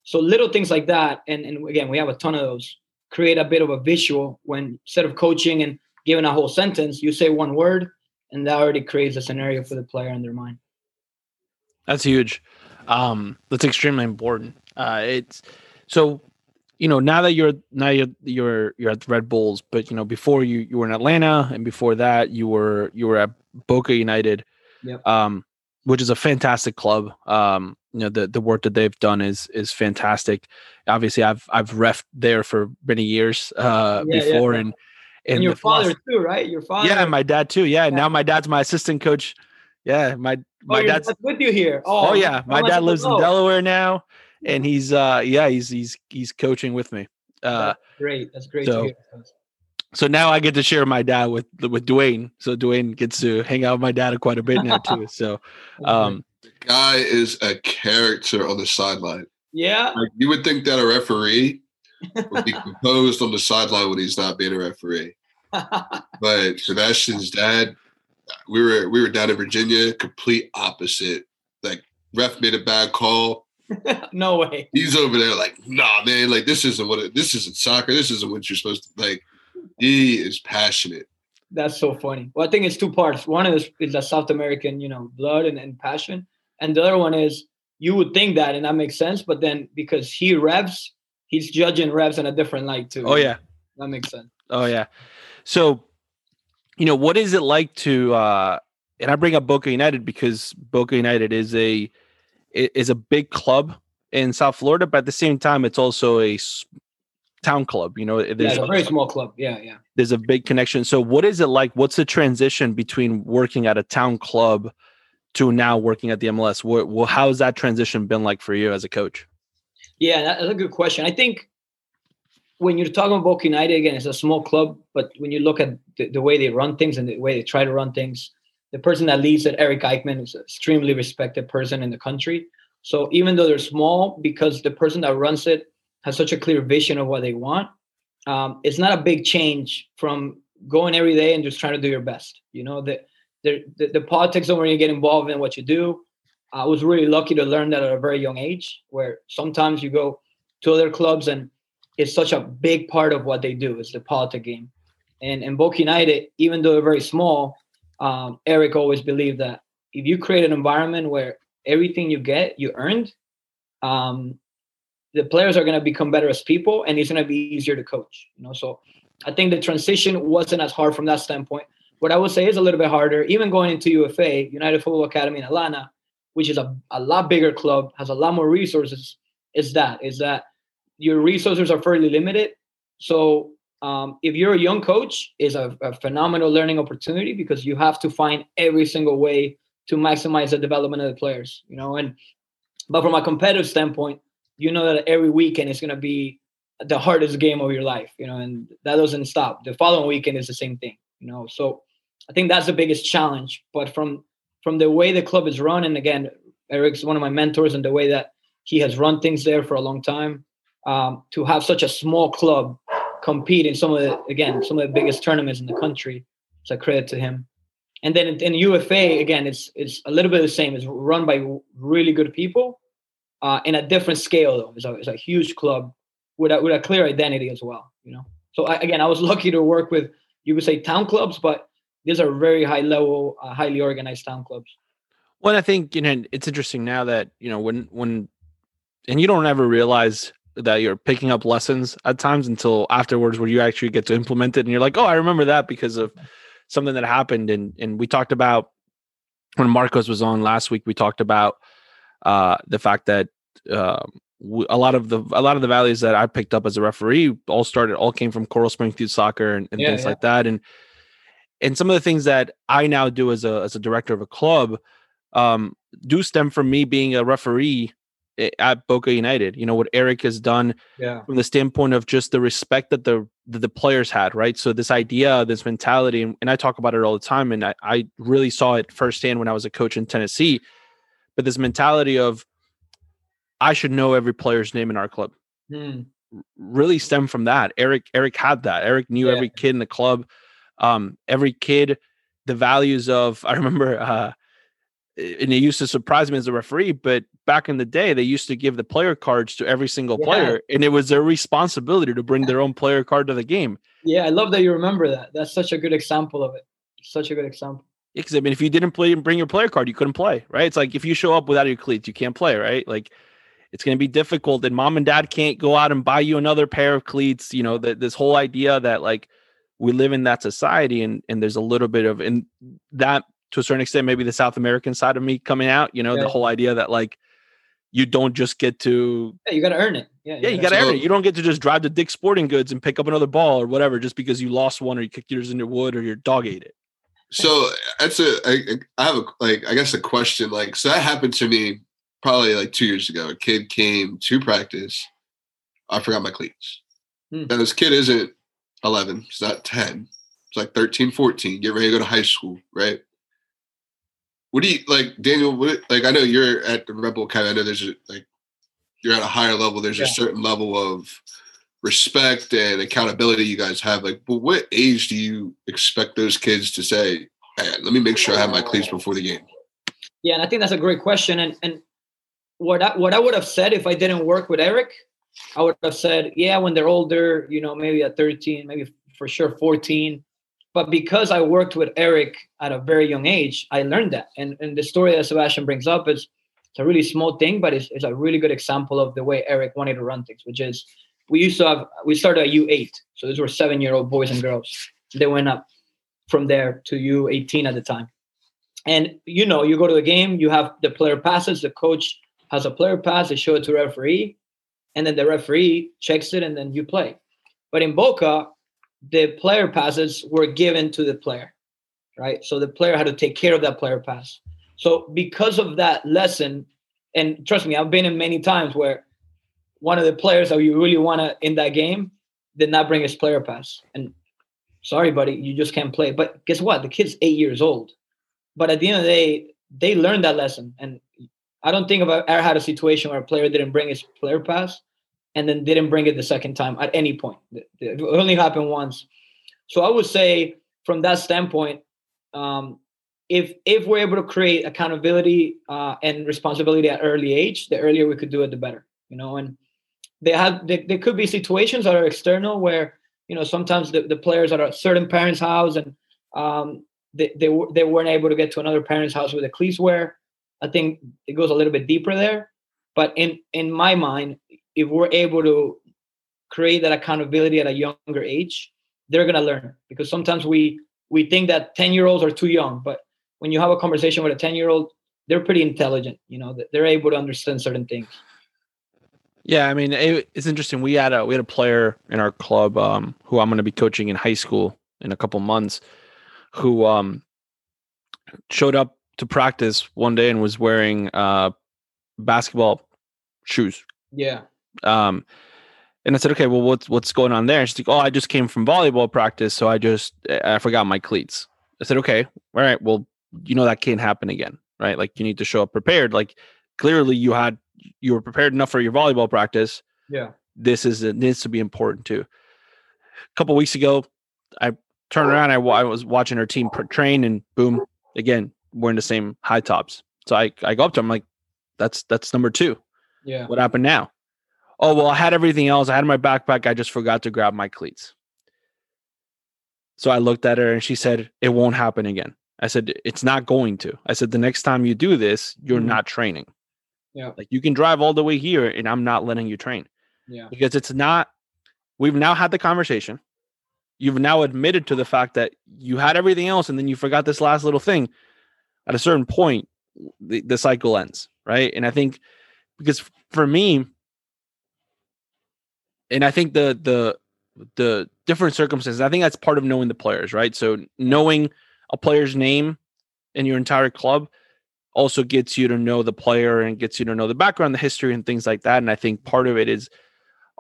So little things like that. And, and again, we have a ton of those. Create a bit of a visual when instead of coaching and giving a whole sentence, you say one word and that already creates a scenario for the player in their mind. That's huge. Um, that's extremely important. Uh, it's so you know now that you're now you're you're you're at the Red Bulls, but you know before you you were in Atlanta, and before that you were you were at Boca United, yep. um, which is a fantastic club. Um, you know the the work that they've done is is fantastic. Obviously, I've I've refed there for many years uh, yeah, before, yeah. and and, and your father too, right? Your father, yeah, my dad too. Yeah, yeah, now my dad's my assistant coach yeah, my my oh, dad's with you here. Oh, oh yeah, my dad lives in Delaware now, and he's uh yeah he's he's he's coaching with me. Uh, That's great. That's great. So, so now I get to share my dad with with Dwayne. So Dwayne gets to hang out with my dad quite a bit now too. So, *laughs* um, the guy is a character on the sideline. Yeah. Like, you would think that a referee would be composed on the sideline when he's not being a referee. *laughs* but Sebastian's dad, we were we were down in Virginia, complete opposite. Like ref made a bad call. *laughs* no way. He's over there like, nah, man, like this isn't what it, this isn't soccer. This isn't what you're supposed to like. He is passionate. That's so funny. Well, I think it's two parts. One is is the South American, you know, blood and, and passion, and the other one is you would think that, and that makes sense. But then because he revs, he's judging revs in a different light too. Oh yeah, that makes sense. Oh yeah. So, you know, what is it like to? uh And I bring up Boca United because Boca United is a is a big club in South Florida, but at the same time, it's also a town club. You know, there's yeah, a very small club. Yeah, yeah. There's a big connection. So, what is it like? What's the transition between working at a town club to now working at the MLS? What, well, how has that transition been like for you as a coach? Yeah, that's a good question. I think when you're talking about United again, it's a small club, but when you look at the, the, way they run things and the way they try to run things, the person that leads it, Eric Eichmann, is an extremely respected person in the country. So even though they're small, because the person that runs it has such a clear vision of what they want, um, it's not a big change from going every day and just trying to do your best. You know, the the, the, the politics don't really get involved in what you do. I was really lucky to learn that at a very young age, where sometimes you go to other clubs and it's such a big part of what they do is the politic game. And in Boca United, even though they're very small, um, Eric always believed that if you create an environment where everything you get you earned, um, the players are going to become better as people, and it's going to be easier to coach. You know, so I think the transition wasn't as hard from that standpoint. What I would say is a little bit harder, even going into UFA, United Football Academy in Atlanta, which is a, a lot bigger club, has a lot more resources. Is that is that your resources are fairly limited. So um, if you're a young coach, is a, a, phenomenal learning opportunity because you have to find every single way to maximize the development of the players. You know, and but from a competitive standpoint, you know that every weekend is going to be the hardest game of your life. You know, and that doesn't stop. The following weekend is the same thing. You know, so I think that's the biggest challenge. But from from the way the club is run, and again, Eric's one of my mentors, and the way that he has run things there for a long time, um, to have such a small club compete in some of the again some of the biggest tournaments in the country. It's a credit to him. And then in, UFA again, it's it's a little bit the same. It's run by really good people, uh, in a different scale though. It's a, it's a huge club with a, with a clear identity as well. You know. So I, again, I was *laughs* lucky to work with you could say town clubs, but these are very high level, uh, highly organized town clubs. Well, I think you know it's interesting now that you know when when, and you don't ever realize that you're picking up lessons at times until afterwards where you actually get to implement it and you're like oh i remember that because of something that happened and and we talked about when marcos was on last week we talked about uh the fact that um a lot of the a lot of the values that I picked up as a referee all started all came from Coral Springs Youth Soccer and, and yeah, things yeah. like that. And and some of the things that I now do as a as a director of a club um, do stem from me being a referee at Boca United. You know what Eric has done yeah. from the standpoint of just the respect that the that the players had, right? So this idea, this mentality, and, and I talk about it all the time, and I, I really saw it firsthand when I was a coach in Tennessee. But this mentality of I should know every player's name in our club hmm. really stemmed from that. Eric Eric had that. Eric knew yeah. every kid in the club, um, every kid, the values of. *laughs* I remember. Uh, and it used to surprise me as a referee, but back in the day, they used to give the player cards to every single yeah. player, and it was their responsibility to bring their own player card to the game. Yeah, I love that you remember that. That's such a good example of it. Such a good example. Yeah, because I mean, if you didn't play and bring your player card, you couldn't play, right? It's like if you show up without your cleats, you can't play, right? Like it's going to be difficult, and mom and dad can't go out and buy you another pair of cleats. You know, that this whole idea that like we live in that society, and and there's a little bit of and that to a certain extent, maybe the South American side of me coming out. You know, yeah. the whole idea that like you don't just get to yeah, you got to earn it. Yeah, you yeah, you got to earn it. You don't get to just drive to Dick's Sporting Goods and pick up another ball or whatever just because you lost one or you kicked yours in your wood or your dog ate it. So that's a I, I have a like I guess a question like so that happened to me probably like two years ago. A kid came to practice. I forgot my cleats. Hmm. Now this kid isn't 11. He's not 10. It's like 13, 14. Get ready to go to high school, right? What do you like, Daniel? What, like, I know you're at the Red Bull Academy. I know there's like you're at a higher level. There's yeah. a certain level of respect and accountability you guys have. Like, but what age do you expect those kids to say, hey, let me make sure I have my cleats before the game? Yeah, and I think that's a great question. And and what I, what I would have said if I didn't work with Eric, I would have said, yeah, when they're older, you know, maybe at 13, maybe for sure 14. But because I worked with Eric at a very young age, I learned that. And and the story that Sebastian brings up is it's a really small thing, but it's, it's a really good example of the way Eric wanted to run things, which is we used to have we started at U8. So these were seven year old boys and girls. They went up from there to U18 at the time. And you know, you go to the game, you have the player passes, the coach has a player pass, they show it to referee, and then the referee checks it and then you play. But in Boca, the player passes were given to the player, right? So the player had to take care of that player pass. So because of that lesson, and trust me, I've been in many times where one of the players that you really want to in that game did not bring his player pass. And sorry, buddy, you just can't play. But guess what? The kid's eight years old. But at the end of the day, they learned that lesson. And I don't think I've ever had a situation where a player didn't bring his player pass and then didn't bring it the second time at any point. It only happened once. So I would say from that standpoint, um, if if we're able to create accountability uh, and responsibility at early age, the earlier we could do it, the better. You know, and they have they, there could be situations that are external where you know sometimes the, the players are at a certain parent's house and um, they, they, they weren't able to get to another parent's house with a cleats wear. I think it goes a little bit deeper there. But in in my mind, if we're able to create that accountability at a younger age, they're gonna learn because sometimes we we think that 10 year olds are too young, but when you have a conversation with a 10 year old, they're pretty intelligent, you know, they're able to understand certain things. Yeah, I mean, it, it's interesting. We had a we had a player in our club um, who I'm going to be coaching in high school in a couple months, who um, showed up to practice one day and was wearing uh, basketball shoes. Yeah. Um, and I said, okay, well, what's what's going on there? she's like, oh, I just came from volleyball practice, so I just I forgot my cleats. I said, okay, all right, well, you know that can't happen again, right? Like you need to show up prepared. Like clearly you had you were prepared enough for your volleyball practice. Yeah. This is it needs to be important too. A couple weeks ago, I turned around. I, I was watching our team train, and boom, again, we're in the same high tops. So I I go up to him like, that's that's number two. Yeah. What happened now? Oh well, I had everything else. I had my backpack. I just forgot to grab my cleats. So I looked at her and she said, "It won't happen again." I said, "It's not going to." I said, "The next time you do this, you're mm-hmm. not training." Yeah. Like you can drive all the way here and I'm not letting you train. Yeah. Because it's not we've now had the conversation. You've now admitted to the fact that you had everything else and then you forgot this last little thing. At a certain point, the, the cycle ends, right? And I think because for me, and I think the the the different circumstances, I think that's part of knowing the players, right? So knowing a player's name in your entire club also gets you to know the player and gets you to know the background, the history, and things like that. And I think part of it is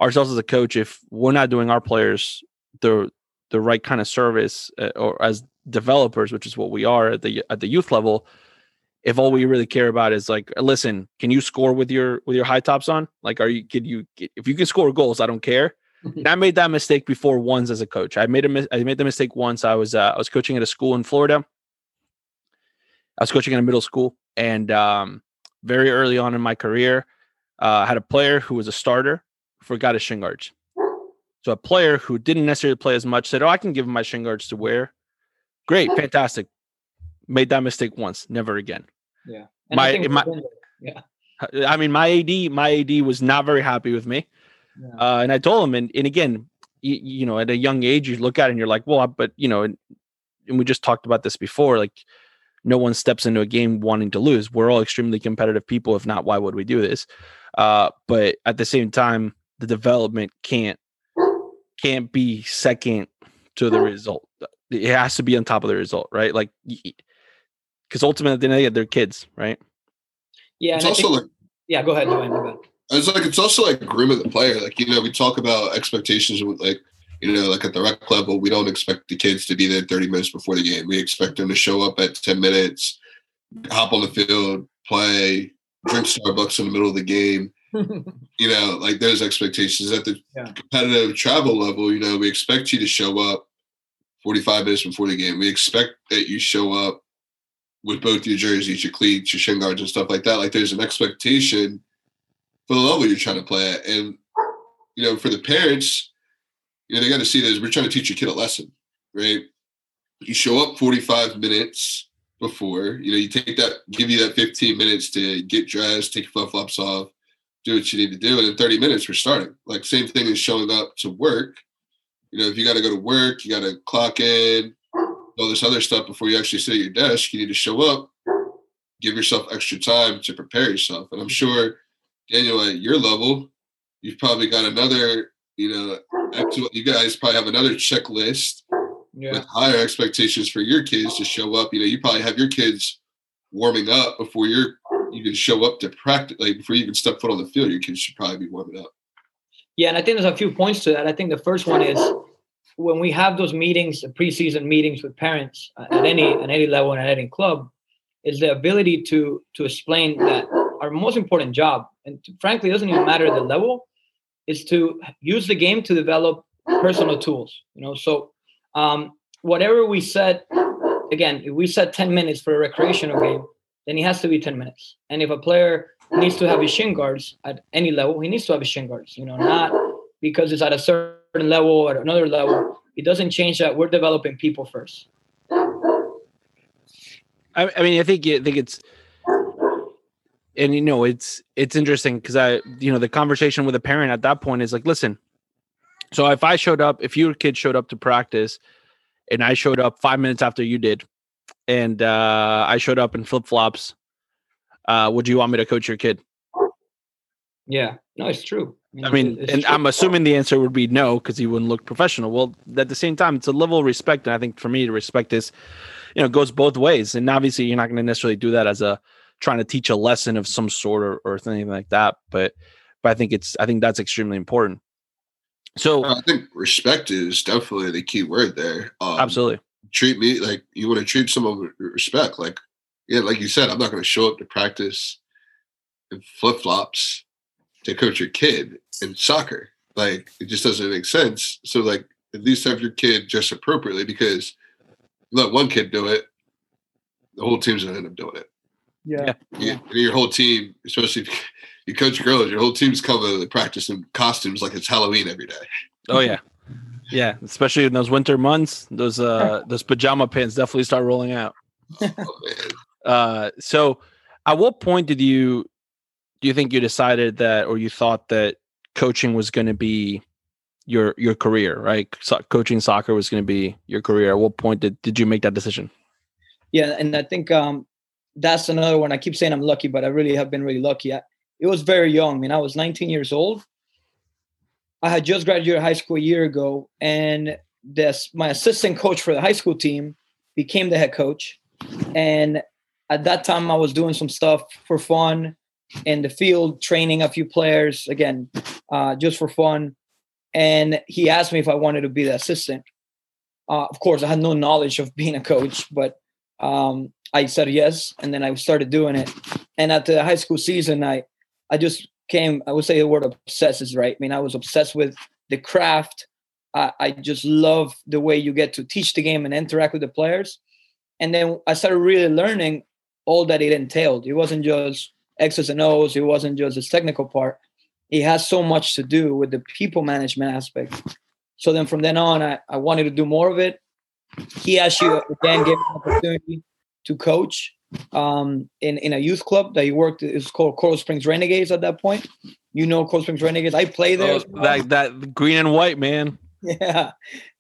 ourselves as a coach. If we're not doing our players the the right kind of service, uh, or as developers, which is what we are at the at the youth level, if all we really care about is like, listen, can you score with your with your high tops on? Like, are you can you if you can score goals? I don't care. and I made that mistake before once as a coach. I made a I made the mistake once. I was uh, I was coaching at a school in Florida. I was coaching at a middle school, and um, very early on in my career, uh, I had a player who was a starter, forgot his shin guards. So a player who didn't necessarily play as much said, "Oh, I can give him my shin guards to wear." Great, fantastic. Made that mistake once, never again. Yeah. And my, I my yeah. I mean, my AD, my AD was not very happy with me, yeah. uh, and I told him, and and again, you, you, know, at a young age, you look at it and you're like, well, but you know, and, and we just talked about this before, like no one steps into a game wanting to lose. We're all extremely competitive people. If not, why would we do this? Uh, but at the same time, the development can't can't be second to the result. It has to be on top of the result, right? Like, because ultimately, they they're kids, right? Yeah, it's also think, like yeah. Go ahead, Joanne. Go ahead. It's like it's also like grooming the player. Like you know, we talk about expectations with like you know, like at the rec level, we don't expect the kids to be there 30 minutes before the game. We expect them to show up at 10 minutes, hop on the field, play, drink Starbucks in the middle of the game. *laughs* you know, like those expectations at the yeah. competitive travel level, you know, we expect you to show up 45 minutes before the game. We expect that you show up with both your jerseys, your cleats, your shin guards, and stuff like that. Like there's an expectation for the level you're trying to play at. And, you know, for the parents, you know, they got to see this. We're trying to teach your kid a lesson, right? You show up 45 minutes before, you know, you take that, give you that 15 minutes to get dressed, take your flip flops off, do what you need to do. And in 30 minutes, we're starting. Like, same thing as showing up to work. You know, if you got to go to work, you got to clock in, all this other stuff before you actually sit at your desk. You need to show up, give yourself extra time to prepare yourself. And I'm mm-hmm. sure, Daniel, at your level, you've probably got another, you know, you guys probably have another checklist yeah. with higher expectations for your kids to show up. You know, you probably have your kids warming up before you're you can show up to practice like before you can step foot on the field, your kids should probably be warming up. Yeah, and I think there's a few points to that. I think the first one is when we have those meetings, preseason meetings with parents uh, at any at any level and at any club, is the ability to to explain that our most important job, and frankly, it doesn't even matter the level, is to use the game to develop personal tools. You know, so um, whatever we set, again, if we set 10 minutes for a recreational game, then it has to be 10 minutes. And if a player needs to have his shin guards at any level, he needs to have his shin guards, you know, not because it's at a certain level or another level. It doesn't change that we're developing people first. I, I mean, I think I think it's and you know it's it's interesting because i you know the conversation with a parent at that point is like listen so if i showed up if your kid showed up to practice and i showed up five minutes after you did and uh i showed up in flip-flops uh would you want me to coach your kid yeah no it's true I mean, it's and. I'm assuming the answer would be no because he wouldn't look professional. Well, at the same time, it's a level of respect, and I think for me to respect this, you know, goes both ways. And obviously, you're not going to necessarily do that as a trying to teach a lesson of some sort or, or anything like that. But but I think it's I think that's extremely important. So I think respect is definitely the key word there. Um, absolutely. Treat me like you want to treat someone with respect. Like yeah, like you said, I'm not going to show up to practice in flip flops to coach your kid in soccer. Like it just doesn't make sense. So like at least have your kid dress appropriately because let one kid do it, the whole team's gonna end up doing it. Yeah. yeah. your whole team, especially if *laughs* you coach girls, your whole team's coming to practice in costumes like it's Halloween every day. Oh yeah. Yeah. Especially in those winter months, those uh *laughs* those pajama pants definitely start rolling out. Oh, uh so at what point did you do you think you decided that or you thought that coaching was going to be your your career, right? So coaching soccer was going to be your career. At what point did, did you make that decision? Yeah, and I think um, that's another one. I keep saying I'm lucky, but I really have been really lucky. I, it was very young. I mean, I was 19 years old. I had just graduated high school a year ago, and this my assistant coach for the high school team became the head coach. And at that time, I was doing some stuff for fun in the field, training a few players again, uh, just for fun. And he asked me if I wanted to be the assistant. Uh, of course, I had no knowledge of being a coach, but um, I said yes, and then I started doing it. And at the high school season, I I just came. I would say the word obsessed is right. I mean, I was obsessed with the craft. I, I just love the way you get to teach the game and interact with the players. And then I started really learning all that it entailed. It wasn't just X's and O's. It wasn't just this technical part. It has so much to do with the people management aspect. So then from then on, I, I wanted to do more of it. He actually again gave me an opportunity to coach um, in in a youth club that he worked. It's called Coral Springs Renegades at that point. You know Coral Springs Renegades. I play there. Oh. That that green and white man. Yeah.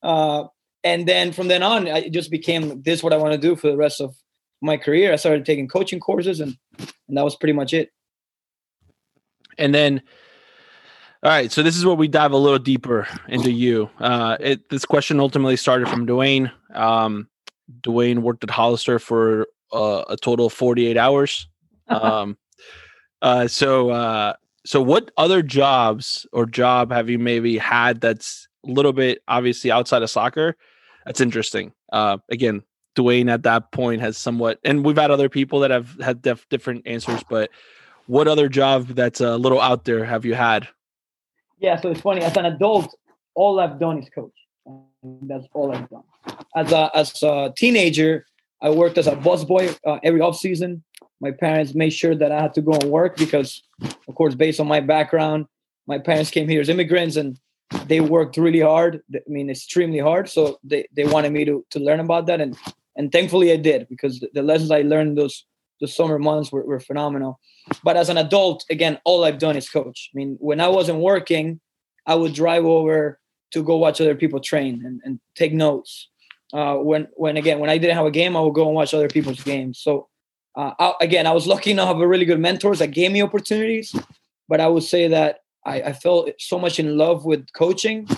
Uh, and then from then on, I just became this what I want to do for the rest of my career. I started taking coaching courses, and and that was pretty much it. And then, all right, so this is where we dive a little deeper into you. Uh, it, this question ultimately started from Dwayne. Um, Dwayne worked at Hollister for uh, a total of 48 hours. *laughs* Um, uh, so, uh, so what other jobs or job have you maybe had that's a little bit obviously outside of soccer? That's interesting. Uh, again, Dwayne at that point has somewhat, and we've had other people that have had def- different answers, but what other job that's a little out there have you had? Yeah, so it's funny. As an adult, all I've done is coach. That's all I've done. As a as a teenager, I worked as a busboy uh, every off season. My parents made sure that I had to go and work because, of course, based on my background, my parents came here as immigrants and they worked really hard. I mean, extremely hard. So they, they wanted me to to learn about that, and and thankfully I did because the, lessons I learned those the summer months were, were phenomenal. But as an adult, again, all I've done is coach. I mean, when I wasn't working, I would drive over to go watch other people train and, and take notes. Uh, when when again when I didn't have a game, I would go and watch other people's games. So uh, I, again, I was lucky enough to have a really good mentors that gave me opportunities. But I would say that I, I felt so much in love with coaching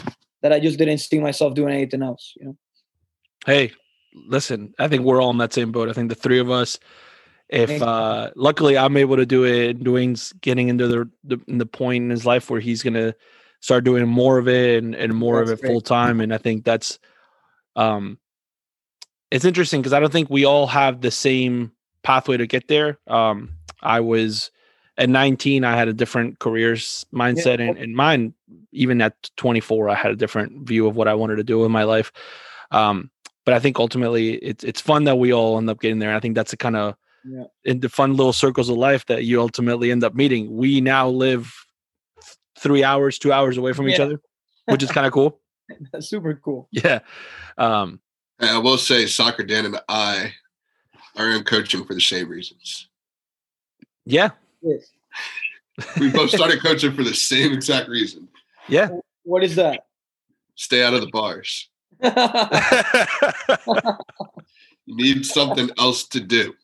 that I just didn't see myself doing anything else. You know. Hey, listen, I think we're all in that same boat. I think the three of us if uh luckily i'm able to do it dwayne's getting into the the, the point in his life where he's gonna start doing more of it and, and more that's of it full time and i think that's um it's interesting because i don't think we all have the same pathway to get there. Um i was at 19 i had a different careers mindset yeah. and, and mine even at 24 i had a different view of what i wanted to do in my life. Um but i think ultimately it's it's fun that we all end up getting there i think that's the kind of yeah. in the fun little circles of life that you ultimately end up meeting. We now live three hours, two hours away from yeah. each other, which is kind of cool. *laughs* That's super cool. Yeah. Um, I will say, Soccer Dan and I are in coaching for the same reasons. Yeah. Yes. we both started *laughs* coaching for the same exact reason. Yeah. What is that? Stay out of the bars. You need something else to do.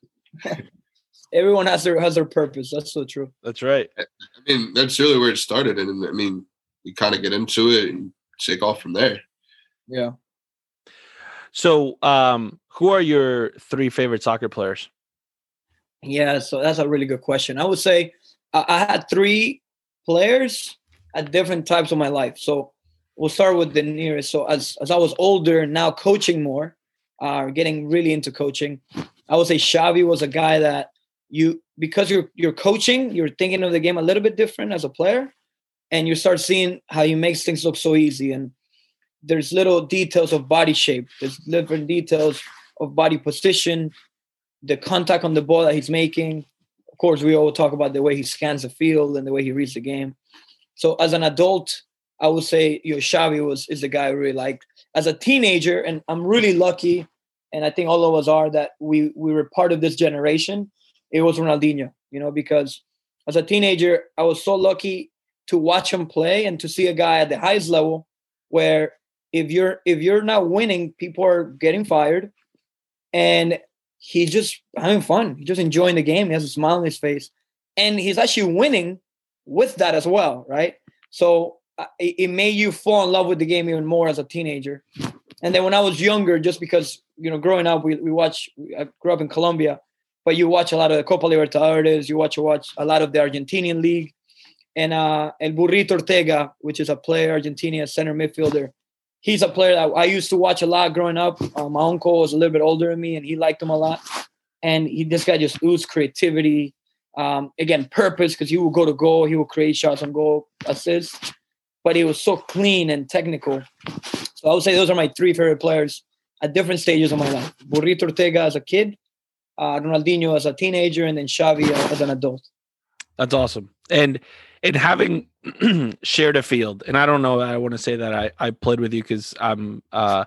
Everyone has their has their purpose. That's so true. That's right. I mean, that's really where it started, and I mean, you kind of get into it and take off from there. Yeah. So, um, who are your three favorite soccer players? Yeah, so that's a really good question. I would say I, I had three players at different types of my life. So we'll start with the nearest. So as as I was older, now coaching more, uh, getting really into coaching. I would say Xavi was a guy that you because you're you're coaching, you're thinking of the game a little bit different as a player, and you start seeing how he makes things look so easy. And there's little details of body shape, there's different details of body position, the contact on the ball that he's making. Of course, we all talk about the way he scans the field and the way he reads the game. So as an adult, I would say you know, Xavi was is the guy I really liked. As a teenager, and I'm really lucky and I think all of us are that we we were part of this generation. It was Ronaldinho, you know, because as a teenager, I was so lucky to watch him play and to see a guy at the highest level where if you're if you're not winning, people are getting fired, and he's just having fun. He's just enjoying the game. He has a smile on his face, and he's actually winning with that as well, right? So it, it made you fall in love with the game even more as a teenager. And then when I was younger, just because you know, growing up, we we watch. I grew up in Colombia, but you watch a lot of the Copa Libertadores. You watch watch a lot of the Argentinian league, and uh, El Burrito Ortega, which is a player, Argentina center midfielder. He's a player that I used to watch a lot growing up. Uh, my uncle was a little bit older than me, and he liked him a lot. And he, this guy just oozed creativity. Um, again, purpose because he will go to goal, he will create shots on goal, assists. But he was so clean and technical. So I would say those are my three favorite players at different stages of my life. Burrito Ortega as a kid, uh, Ronaldinho as a teenager, and then Xavi as an adult. That's awesome. And and having *clears throat* shared a field, and I don't know, I want to say that I I played with you because I'm uh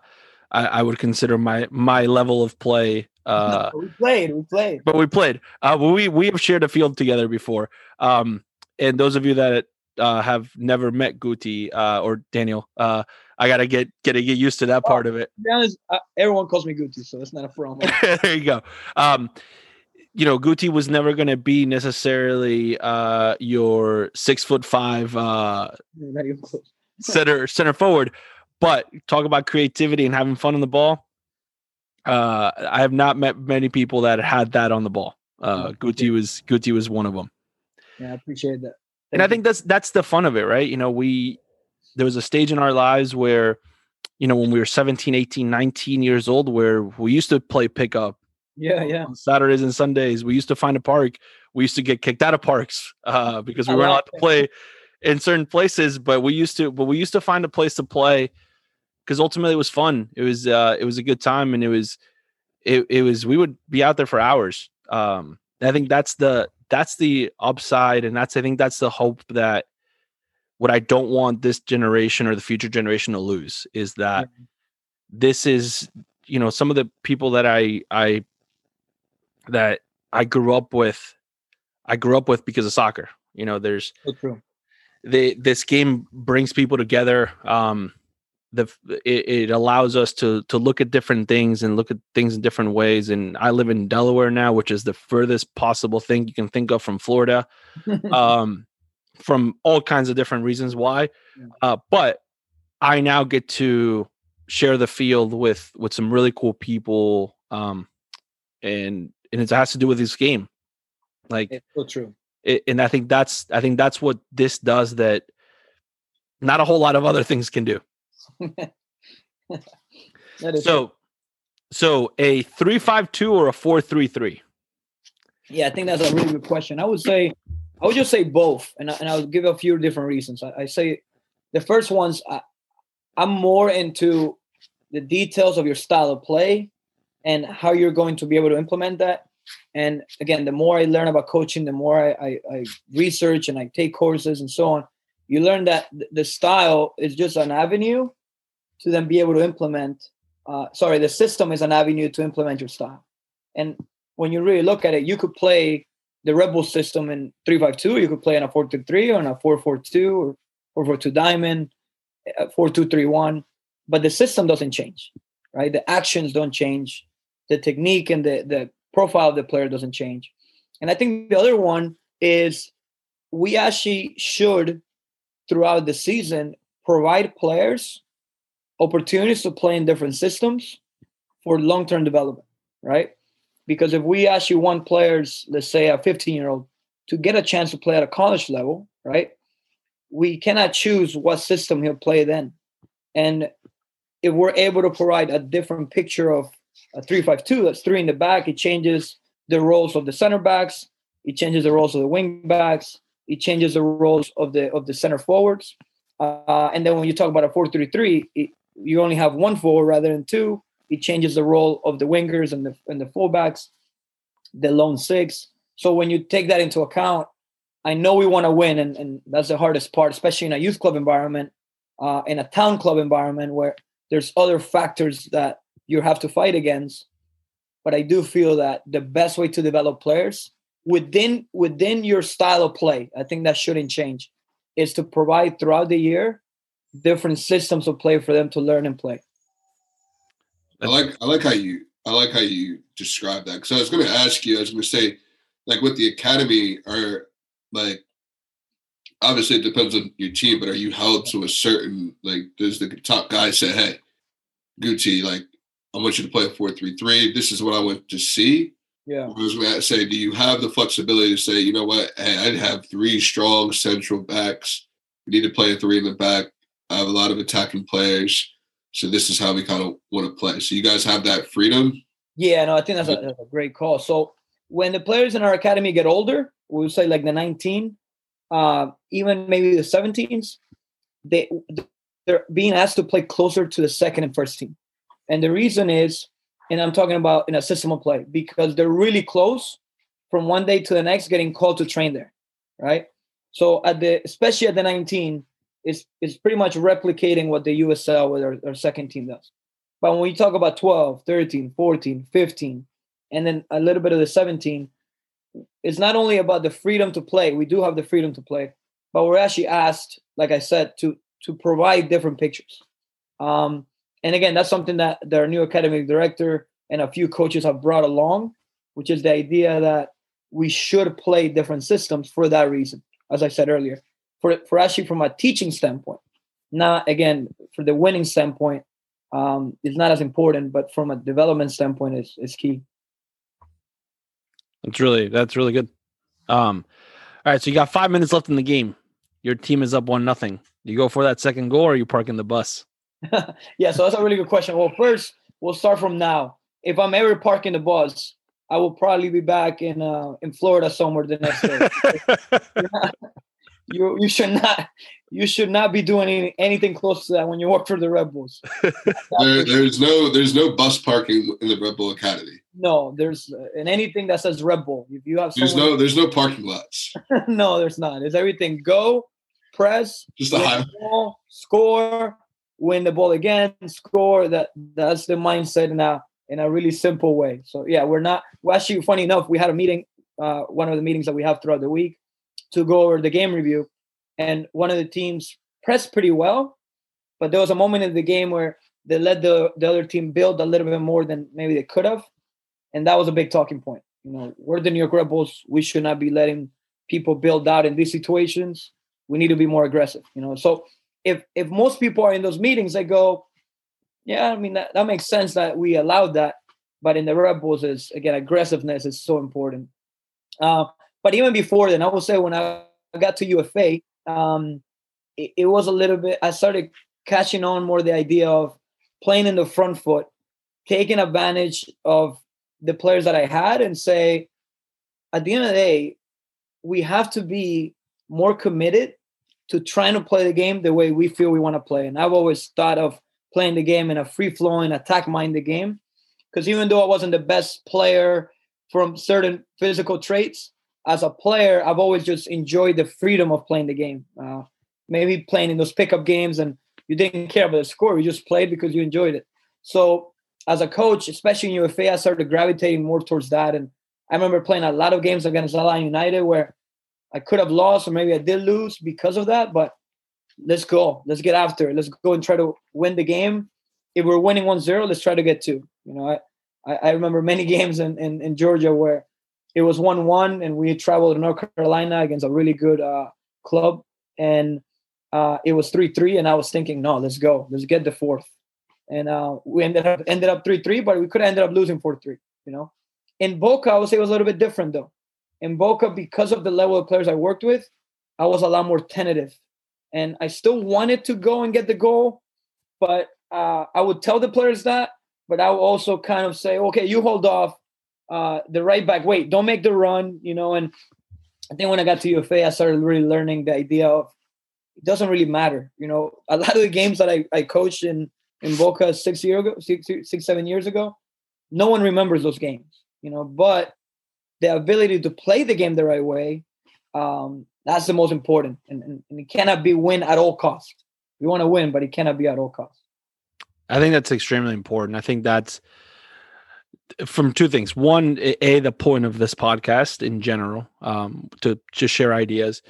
I, I, would consider my my level of play. Uh, no, we played, we played, but we played. Uh, we we have shared a field together before. Um, and those of you that uh, have never met Guti uh, or Daniel, uh, I gotta get get get used to that part of it. Honest, uh, everyone calls me Guti, so it's not a problem. *laughs* there you go. Um, you know, Guti was never going to be necessarily uh, your six foot five uh, *laughs* center center forward, but talk about creativity and having fun on the ball. Uh, I have not met many people that had that on the ball. Uh, Guti was Guti was one of them. Yeah, I appreciate that. And I think that's that's the fun of it, right? You know, we there was a stage in our lives where you know when we were 17 18 19 years old where we used to play pickup yeah yeah saturdays and sundays we used to find a park we used to get kicked out of parks *laughs* uh, because we weren't allowed to play in certain places. But we used to, but we used to find a place to play because ultimately it was fun. It was uh, it was a good time, and it was it it was we would be out there for hours. Um, I think that's the that's the upside, and that's I think that's the hope that what I don't want this generation or the future generation to lose is that mm-hmm. this is you know some of the people that I I that I grew up with I grew up with because of soccer. You know, there's so true. The this game brings people together. Um, the it, it, allows us to to look at different things and look at things in different ways. And I live in Delaware now, which is the furthest possible thing you can think of from Florida, *laughs* um, from all kinds of different reasons why. Uh, but I now get to share the field with with some really cool people, um, and and it has to do with this game. Like it's so true. It, and I think that's I think that's what this does that not a whole lot of other things can do. *laughs* so true. so a 352 or a 433? Yeah, I think that's a really good question. I would say I would just say both, and, I, and I'll give a few different reasons. I, I say the first one's I, I'm more into the details of your style of play and how you're going to be able to implement that. And again, the more I learn about coaching, the more I, I, I research and I take courses and so on. You learn that the style is just an avenue to then be able to implement. Uh, sorry, the system is an avenue to implement your style. And when you really look at it, you could play the Red Bull system in 352, you could play in a 4-3 or in a 4-4-2 or 4-4-2 diamond, 4-2-3-1, but the system doesn't change, right? The actions don't change the technique and the, the profile of the player doesn't change. And I think the other one is we actually should, throughout the season, provide players opportunities to play in different systems for long term development, right? Because if we actually want players, let's say a 15 year old, to get a chance to play at a college level, right? We cannot choose what system he'll play then. And if we're able to provide a different picture of a three-five-two. That's three in the back. It changes the roles of the center backs. It changes the roles of the wing backs. It changes the roles of the of the center forwards. Uh, and then when you talk about a four-three-three, you only have one forward rather than two. It changes the role of the wingers and the and the fullbacks, the lone six. So when you take that into account, I know we want to win, and, and that's the hardest part, especially in a youth club environment, uh, in a town club environment where there's other factors that you have to fight against. But I do feel that the best way to develop players within within your style of play, I think that shouldn't change, is to provide throughout the year different systems of play for them to learn and play. I like I like how you I like how you describe that because I was going to ask you I was going to say like with the academy are like obviously it depends on your team but are you held to a certain like does the top guy say hey Guti like I want you to play a four three three. This is what I want to see. Yeah. I was going to say, do you have the flexibility to say, you know what, hey, I'd have three strong central backs. We need to play a three in the back. I have a lot of attacking players. So this is how we kind of want to play. So you guys have that freedom. Yeah, no, I think that's a, that's a great call. So when the players in our academy get older, we'll say like the 19, uh, even maybe the 17s, they they're being asked to play closer to the second and first team. And the reason is, and I'm talking about in a system of play, because they're really close from one day to the next getting called to train there, right? So at the especially at the 19, is is pretty much replicating what the USL with our, our second team does. But when we talk about 12, 13, 14, 15, and then a little bit of the 17, it's not only about the freedom to play. We do have the freedom to play, but we're actually asked, like I said, to to provide different pictures. Um, and again, that's something that their new academic director and a few coaches have brought along, which is the idea that we should play different systems for that reason. As I said earlier, for for actually from a teaching standpoint, not again for the winning standpoint, um, it's not as important, but from a development standpoint, it's, is key. That's really that's really good. Um, all right, so you got five minutes left in the game. Your team is up one nothing. You go for that second goal, or you parking the bus? *laughs* yeah, so that's a really good question. Well, first, we'll start from now. If I'm ever parking the bus, I will probably be back in uh, in Florida somewhere the next day. *laughs* *laughs* you you should not you should not be doing any, anything close to that when you work for the Red Bulls. *laughs* there, there's no there's no bus parking in the Red Bull Academy. No, there's uh, in anything that says Red Bull. If you have there's no there's no parking lots. *laughs* no, there's not. It's everything go, press, just a high ball, score, win the ball again, score. That that's the mindset now in a really simple way. So yeah, we're not. Well, actually, funny enough, we had a meeting. Uh, one of the meetings that we have throughout the week to go over the game review, and one of the teams pressed pretty well, but there was a moment in the game where they let the the other team build a little bit more than maybe they could have, and that was a big talking point. You know, we're the New York Red Bulls. We should not be letting people build out in these situations. We need to be more aggressive. You know, so if if most people are in those meetings, they go, yeah, I mean that, that makes sense that we allowed that. But in the Red Bulls, is again aggressiveness is so important. Uh, but even before then, I would say when I got to UFA, um, it, it was a little bit. I started catching on more the idea of playing in the front foot, taking advantage of the players that I had, and say, at the end of the day, we have to be more committed to trying to play the game the way we feel we want to play. And I've always thought of playing the game in a free flowing, attack minded game. Because even though I wasn't the best player from certain physical traits, as a player, I've always just enjoyed the freedom of playing the game. Uh, maybe playing in those pickup games and you didn't care about the score, you just played because you enjoyed it. So as a coach, especially in UFA, I started gravitating more towards that. And I remember playing a lot of games against Alliance United where I could have lost or maybe I did lose because of that, but let's go. Let's get after it. Let's go and try to win the game. If we're winning 1-0, let's try to get two. You know, I, I remember many *laughs* games in, in, in Georgia where it was 1-1 and we traveled to North Carolina against a really good uh, club and uh, it was 3-3 and I was thinking, no, let's go. Let's get the fourth. And uh, we ended up ended up 3-3, but we could have ended up losing 4-3, you know. In Boca, I would say it was a little bit different though. In Boca, because of the level of players I worked with, I was a lot more tentative and I still wanted to go and get the goal, but uh, I would tell the players that, but I would also kind of say, okay, you hold off. Uh, the right back, wait, don't make the run, you know. And I think when I got to UFA, I started really learning the idea of it doesn't really matter, you know. A lot of the games that I, I coached in in Boca six years ago, six, six seven years ago, no one remembers those games, you know. But the ability to play the game the right way um, that's the most important, and, and, and it cannot be win at all costs. We want to win, but it cannot be at all costs. I think that's extremely important. I think that's from two things. One, a the point of this podcast in general, um, to just share ideas,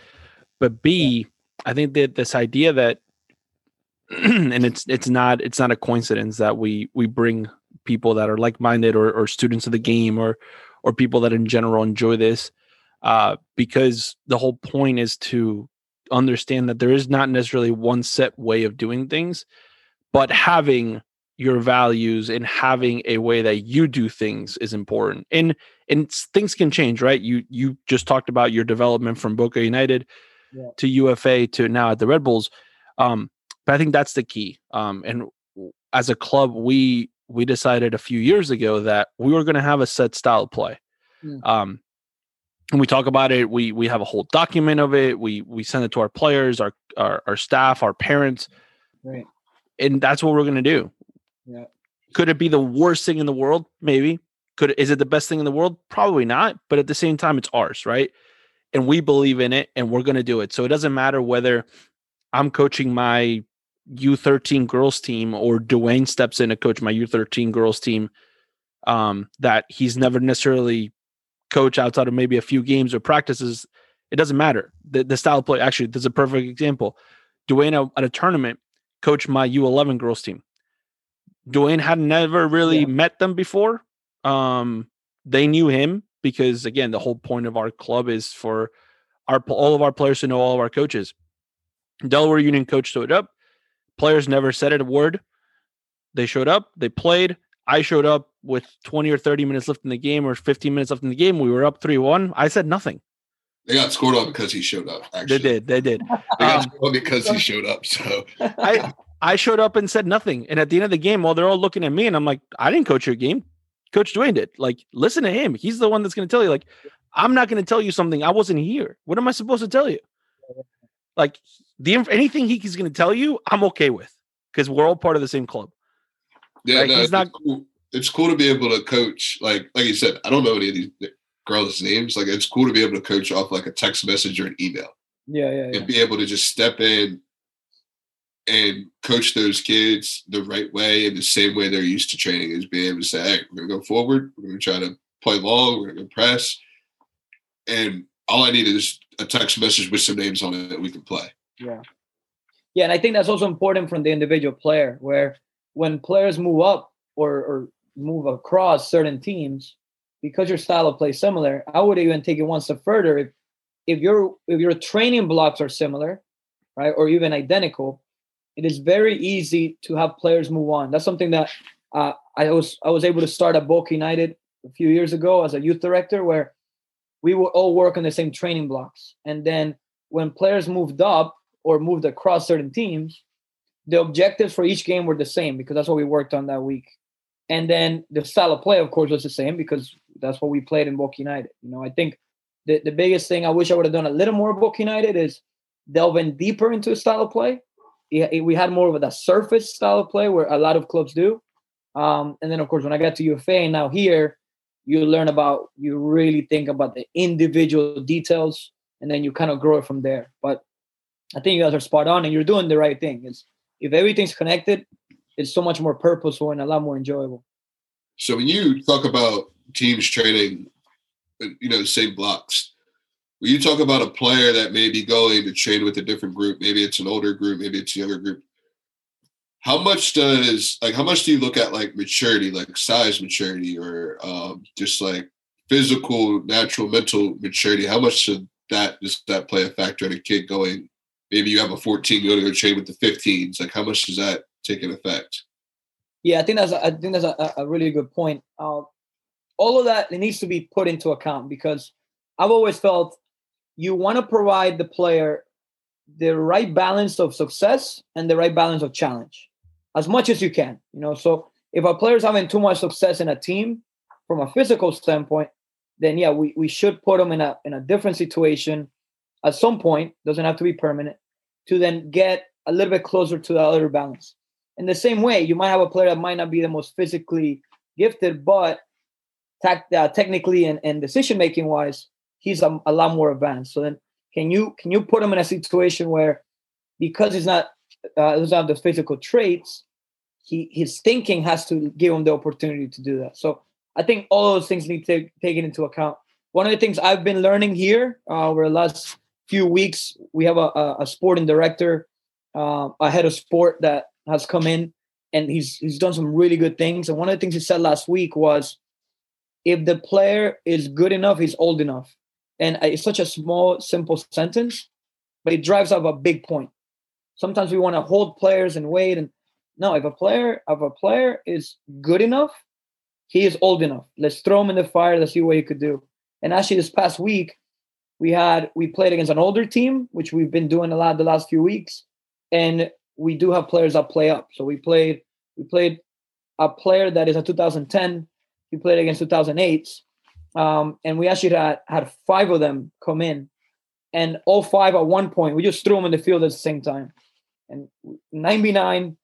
but b, I think that this idea that, *clears throat* and it's it's not it's not a coincidence that we we bring people that are like minded or, or students of the game or or people that in general enjoy this uh, because the whole point is to understand that there is not necessarily one set way of doing things, but having your values and having a way that you do things is important. And and things can change, right? You you just talked about your development from Boca United yeah. to UFA to now at the Red Bulls. Um, but I think that's the key. Um, and as a club, we we decided a few years ago that we were going to have a set style of play. Yeah. Um, and we talk about it we we have a whole document of it we we send it to our players our our, our staff our parents right and that's what we're going to do yeah could it be the worst thing in the world maybe could is it the best thing in the world probably not but at the same time it's ours right and we believe in it and we're going to do it so it doesn't matter whether i'm coaching my u13 girls team or dwayne steps in to coach my u13 girls team um that he's never necessarily coach outside of maybe a few games or practices, it doesn't matter. The, the style of play, actually, there's a perfect example. Dwayne at a tournament coached my U11 girls team. Dwayne had never really yeah. met them before. Um, they knew him because, again, the whole point of our club is for our all of our players to know all of our coaches. Delaware Union coach showed up. Players never said a word. They showed up. They played. I showed up with 20 or 30 minutes left in the game or 15 minutes left in the game. We were up 3 1. I said nothing. They got scored on because he showed up. Actually, they did. They did. they got um, scored because he showed up. So I *laughs* I showed up and said nothing. And at the end of the game, while they're all looking at me, and I'm like, I didn't coach your game. Coach Dwayne did. Like, listen to him. He's the one that's going to tell you. Like, I'm not going to tell you something I wasn't here. What am I supposed to tell you? Like, the anything he's going to tell you, I'm okay with because we're all part of the same club. Yeah, no, he's not. It's cool. it's cool to be able to coach. Like, like you said, I don't know any of these girls' names. Like, it's cool to be able to coach off like a text message or an email. Yeah, yeah, yeah. And be able to just step in and coach those kids the right way in the same way they're used to training is being able to say, hey, we're gonna go forward, we're gonna try to play long, we're gonna press. And all I need is a text message with some names on it that we can play. Yeah. Yeah, and I think that's also important from the individual player, where when players move up or, or move across certain teams, because your style of play is similar, I would even take it one step further. If if your if your training blocks are similar, right, or even identical, it is very easy to have players move on. That's something that uh, I was I was able to start at Boca United a few years ago as a youth director, where we would all work on the same training blocks. And then when players moved up or moved across certain teams, the objectives for each game were the same because that's what we worked on that week. And then the style of play, of course, was the same because that's what we played in Boca United. You know, I think the, the biggest thing I wish I would have done a little more Boca United is delving deeper into the style of play we had more of a surface style of play where a lot of clubs do. Um, and then of course when I got to UFA and now here, you learn about you really think about the individual details and then you kind of grow it from there. But I think you guys are spot on and you're doing the right thing. Is if everything's connected, it's so much more purposeful and a lot more enjoyable. So when you talk about teams training, you know, same blocks, when you talk about a player that may be going to train with a different group, maybe it's an older group, maybe it's a younger group. How much does like how much do you look at like maturity, like size maturity, or um, just like physical, natural, mental maturity? How much should that does that play a factor in a kid going? Maybe you have a 14, you to go train with the 15s. Like how much does that take an effect? Yeah, I think that's a, I think that's a, a really good point. Uh, all of that it needs to be put into account because I've always felt you want to provide the player the right balance of success and the right balance of challenge as much as you can you know? So if a player's having too much success in a team from a physical standpoint then yeah we, we should put them in a in a different situation at some point doesn't have to be permanent to then get a little bit closer to the other balance. In the same way you might have a player that might not be the most physically gifted but tact, uh, technically and, and decision making wise he's a, a lot more advanced. So then, can you can you put him in a situation where because he's not uh, doesn't have the physical traits, he his thinking has to give him the opportunity to do that. So I think all those things need to take taken into account. One of the things I've been learning here uh, over the last few weeks, we have a, a, a sporting director, uh, a head of sport that has come in, and he's he's done some really good things. And one of the things he said last week was, if the player is good enough, he's old enough. And it's such a small, simple sentence, but it drives up a big point. Sometimes we want to hold players and wait. And no, if a player, if a player is good enough, he is old enough. Let's throw him in the fire. Let's see what he could do. And actually, this past week, we had we played against an older team, which we've been doing a lot the last few weeks, and we do have players that play up. So we played we played a player that is a 2010. He played against 2008s, um, and we actually had, had five of them come in, and all five at one point we just threw them in the field at the same time. And 99,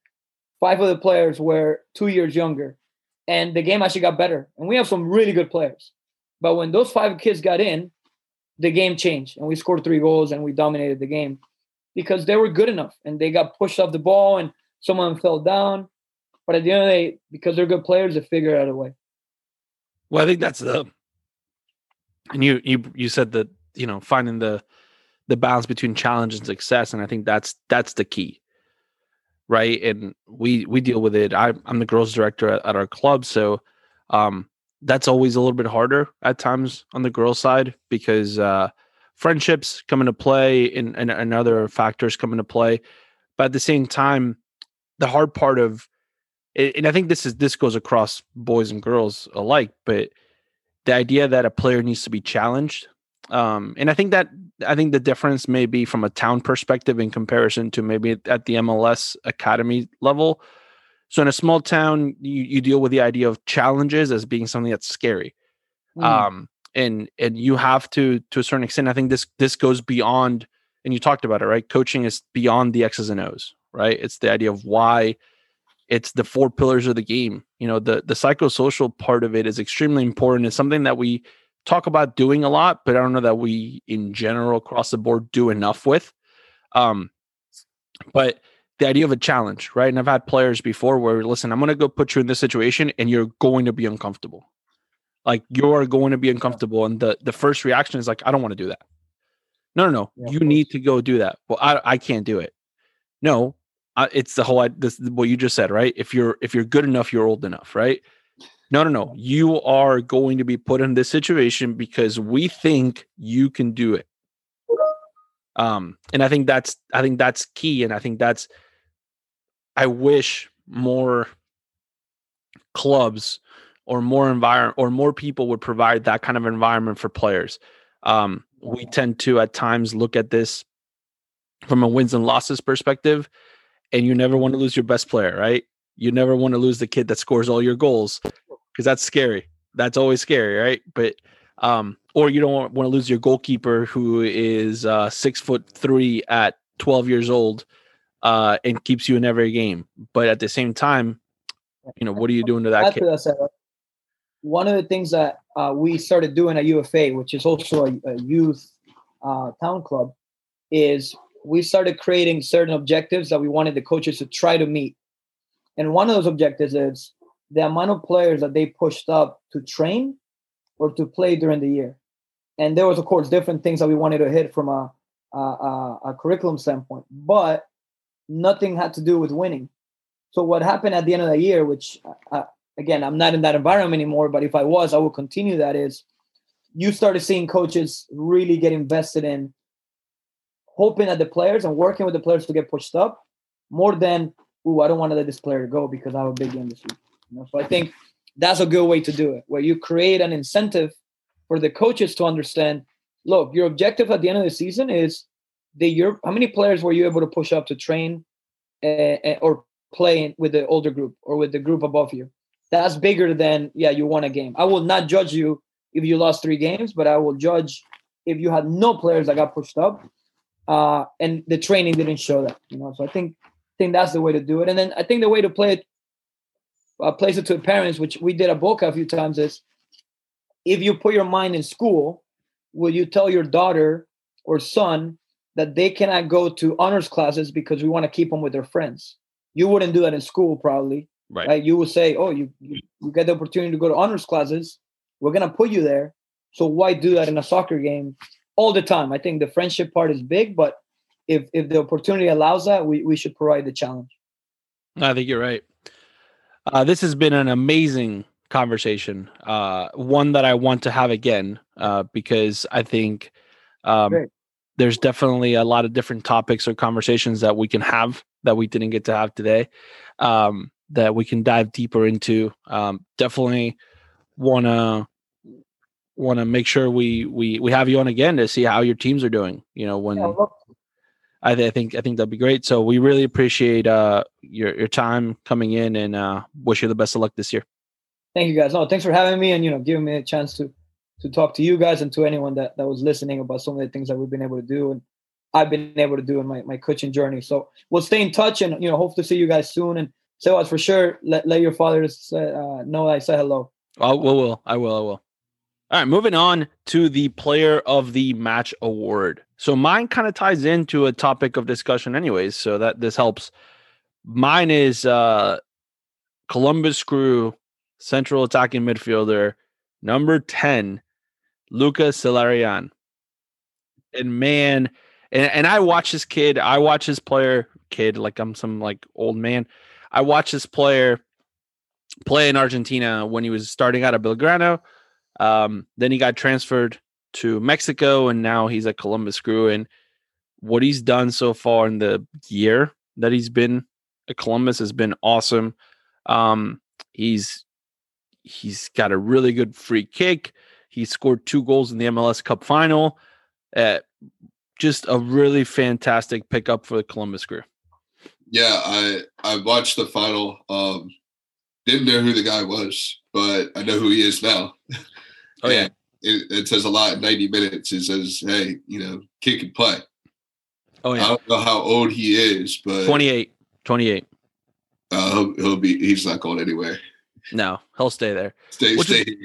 five of the players were two years younger, and the game actually got better. And we have some really good players, but when those five kids got in, the game changed, and we scored three goals and we dominated the game because they were good enough and they got pushed off the ball and some of them fell down. But at the end of the day, because they're good players, they figure out a way. Well, I think that's the and you you you said that you know finding the the balance between challenge and success and i think that's that's the key right? And we we deal with it. I, i'm the girls director at, at our club so um that's always a little bit harder at times on the girls side because uh friendships come into play and, and, and other factors come into play. But at the same time the hard part of and i think this is this goes across boys and girls alike but the idea that a player needs to be challenged. Um, and I think that I think the difference may be from a town perspective in comparison to maybe at the MLS academy level. So in a small town, you, you deal with the idea of challenges as being something that's scary. Mm. Um, and and you have to to a certain extent. I think this this goes beyond, and you talked about it, right? Coaching is beyond the X's and O's, right? It's the idea of why it's the four pillars of the game. You know, the the psychosocial part of it is extremely important. It's something that we talk about doing a lot, but I don't know that we in general across the board do enough with. Um, but the idea of a challenge, right? And I've had players before where listen, I'm going to go put you in this situation and you're going to be uncomfortable. Like you're going to be uncomfortable. And the, the first reaction is like, I don't want to do that. No, no, no. Yeah, you need to go do that. Well, I, I can't do it. No, I, it's the whole, this, what you just said, right? If you're, if you're good enough, you're old enough, right? No, no, no. You are going to be put in this situation because we think you can do it. Um, and I think that's I think that's key, and I think that's I wish more clubs or more environment or more people would provide that kind of environment for players. Um, we tend to at times look at this from a wins and losses perspective, and you never want to lose your best player, right? You never want to lose the kid that scores all your goals because that's scary. That's always scary, right? But um, or you don't want, want to lose your goalkeeper who is uh, six foot three at 12 years old uh, and keeps you in every game. But at the same time, you know, what are you doing to that kid? One of the things that uh, we started doing at UFA, which is also a, a youth uh, town club, is we started creating certain objectives that we wanted the coaches to try to meet. And one of those objectives is the amount of players that they pushed up to train or to play during the year. And there was, of course, different things that we wanted to hit from a, a, a, a curriculum standpoint, but nothing had to do with winning. So what happened at the end of the year, which uh, again, I'm not in that environment anymore, but if I was, I would continue that is you started seeing coaches really get invested in hoping that the players and working with the players to get pushed up more than, oh, I don't want to let this player go because I have a big game this week. You know? So I think that's a good way to do it, where you create an incentive for the coaches to understand. Look, your objective at the end of the season is the your how many players were you able to push up to train uh, or play with the older group or with the group above you? That's bigger than yeah, you won a game. I will not judge you if you lost three games, but I will judge if you had no players that got pushed up uh, and the training didn't show that. You know, so I think I think that's the way to do it. And then I think the way to play it uh, place it to parents, which we did at Boca a few times, is if you put your mind in school, will you tell your daughter or son that they cannot go to honors classes because we want to keep them with their friends? You wouldn't do that in school, probably. Right. right? You would say, "Oh, you, you you get the opportunity to go to honors classes. We're gonna put you there. So why do that in a soccer game all the time?" I think the friendship part is big, but if if the opportunity allows that, we we should provide the challenge. I think you're right. Uh, this has been an amazing conversation. Uh, one that I want to have again uh, because I think um, there's definitely a lot of different topics or conversations that we can have that we didn't get to have today um, that we can dive deeper into. Um, definitely want to want to make sure we we we have you on again to see how your teams are doing. You know when. Yeah, I, I, think I think that'd be great. So we really appreciate uh, your your time coming in and uh, wish you the best of luck this year. Thank you guys. No, thanks for having me and you know giving me a chance to to talk to you guys and to anyone that, that was listening about some of the things that we've been able to do and I've been able to do in my, my coaching journey. So we'll stay in touch and you know hope to see you guys soon. And so as for sure, let, let your fathers uh, know I say hello. I will, will. I will. I will. All right, moving on to the player of the match award. So mine kind of ties into a topic of discussion, anyways. So that this helps. Mine is uh Columbus Crew central attacking midfielder number 10, Lucas Zelarayan. And man, and, and I watch this kid, I watch this player, kid, like I'm some like old man. I watch this player play in Argentina when he was starting out at Belgrano um, then he got transferred to Mexico, and now he's at Columbus Crew. And what he's done so far in the year that he's been at Columbus has been awesome. Um, he's he's got a really good free kick. He scored two goals in the MLS Cup final. Uh, just a really fantastic pickup for the Columbus Crew. Yeah, I I watched the final. Um, didn't know who the guy was, but I know who he is now. *laughs* Oh yeah, it, it, says a lot in 90 minutes. It says, hey, you know, kick and play. Oh yeah. I don't know how old he is, but 28. 28. Uh, he'll, he'll be. He's not going anywhere. No, he'll stay there. Stay, which stay. Is,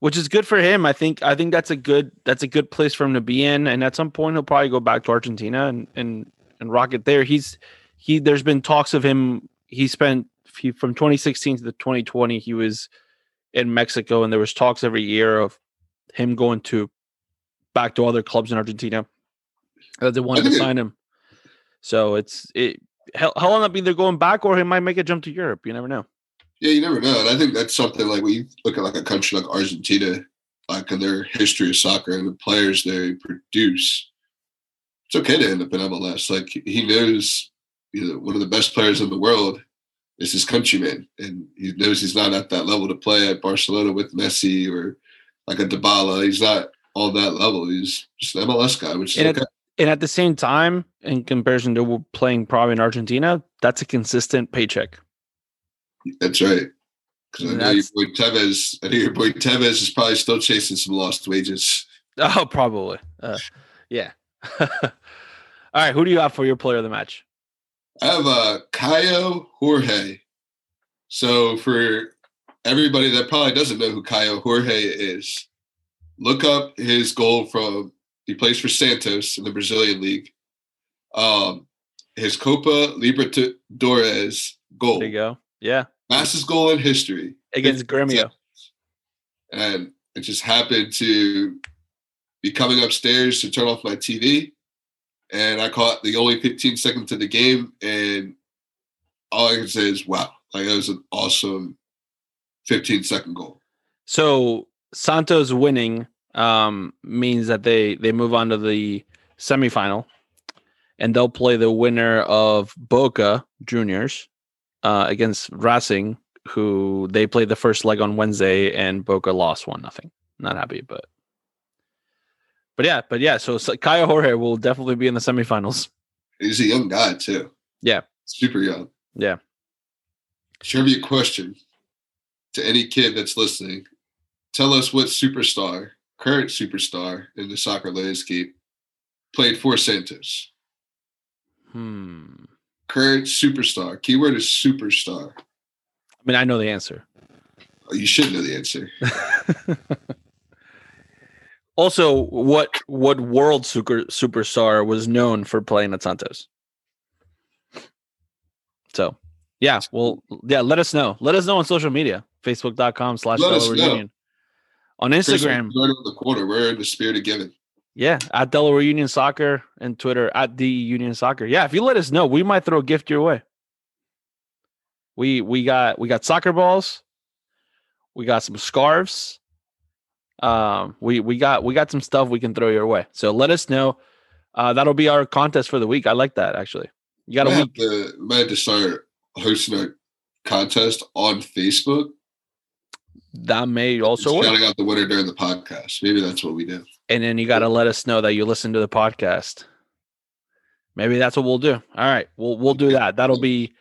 which is good for him. I think. I think that's a good. That's a good place for him to be in. And at some point, he'll probably go back to Argentina and and and rock it there. He's he. There's been talks of him. He spent he, from 2016 to the 2020. He was in Mexico, and there was talks every year of him going to back to other clubs in Argentina that they wanted to *laughs* sign him. So it's it. He'll, he'll end up either going back or he might make a jump to Europe. You never know. Yeah, you never know. And I think that's something like when you look at like a country like Argentina, like in their history of soccer and the players they produce, it's okay to end up in MLS. Like he knows, you know, one of the best players in the world is his countryman, and he knows he's not at that level to play at Barcelona with Messi or like a Dybala. He's not on that level. He's just an MLS guy, which is and okay. At, and at the same time, in comparison to playing probably in Argentina, that's a consistent paycheck. That's right. Because I know your boy Tevez. I know your boy Tevez is probably still chasing some lost wages. *laughs* Oh, probably. Uh, yeah. *laughs* All right. Who do you have for your player of the match? I have uh, Caio Jorge. So for everybody that probably doesn't know who Caio Jorge is, look up his goal from he plays for Santos in the Brazilian league. Um, his Copa Libertadores goal. There you go. Yeah. Fastest goal in history against Gremio. And it just happened to be coming upstairs to turn off my TV. And I caught the only 15 seconds of the game. And all I can say is, wow, like it was an awesome 15 second goal. So Santos winning um, means that they they move on to the semifinal, and they'll play the winner of Boca Juniors uh, against Racing, who they played the first leg on Wednesday, and Boca lost one nothing. Not happy, but but yeah, but yeah. So, so Caio Jorge will definitely be in the semifinals. He's a young guy too. Yeah, super young. Yeah. Trivia question to any kid that's listening: Tell us what superstar, current superstar in the soccer landscape, played for Santos. Hmm. Current superstar. Keyword is superstar. I mean, I know the answer. Oh, you should know the answer. *laughs* also, what what world super superstar was known for playing at Santos? So, yeah, well, yeah, let us know. Let us know on social media, facebook.com slash Delaware Union. On Instagram. The corner. We're in the spirit of giving. Yeah, at Delaware Union Soccer and Twitter at the Union Soccer. Yeah, if you let us know, we might throw a gift your way. We we got we got soccer balls, we got some scarves. Um, we we got we got some stuff we can throw your way. So let us know. Uh, that'll be our contest for the week. I like that actually. You got a week. To, have to start hosting a contest on Facebook. That may also work. Shouting out the winner during the podcast. Maybe that's what we do. And then you got to let us know that you listen to the podcast. Maybe that's what we'll do. All right, we'll we'll do that. That'll be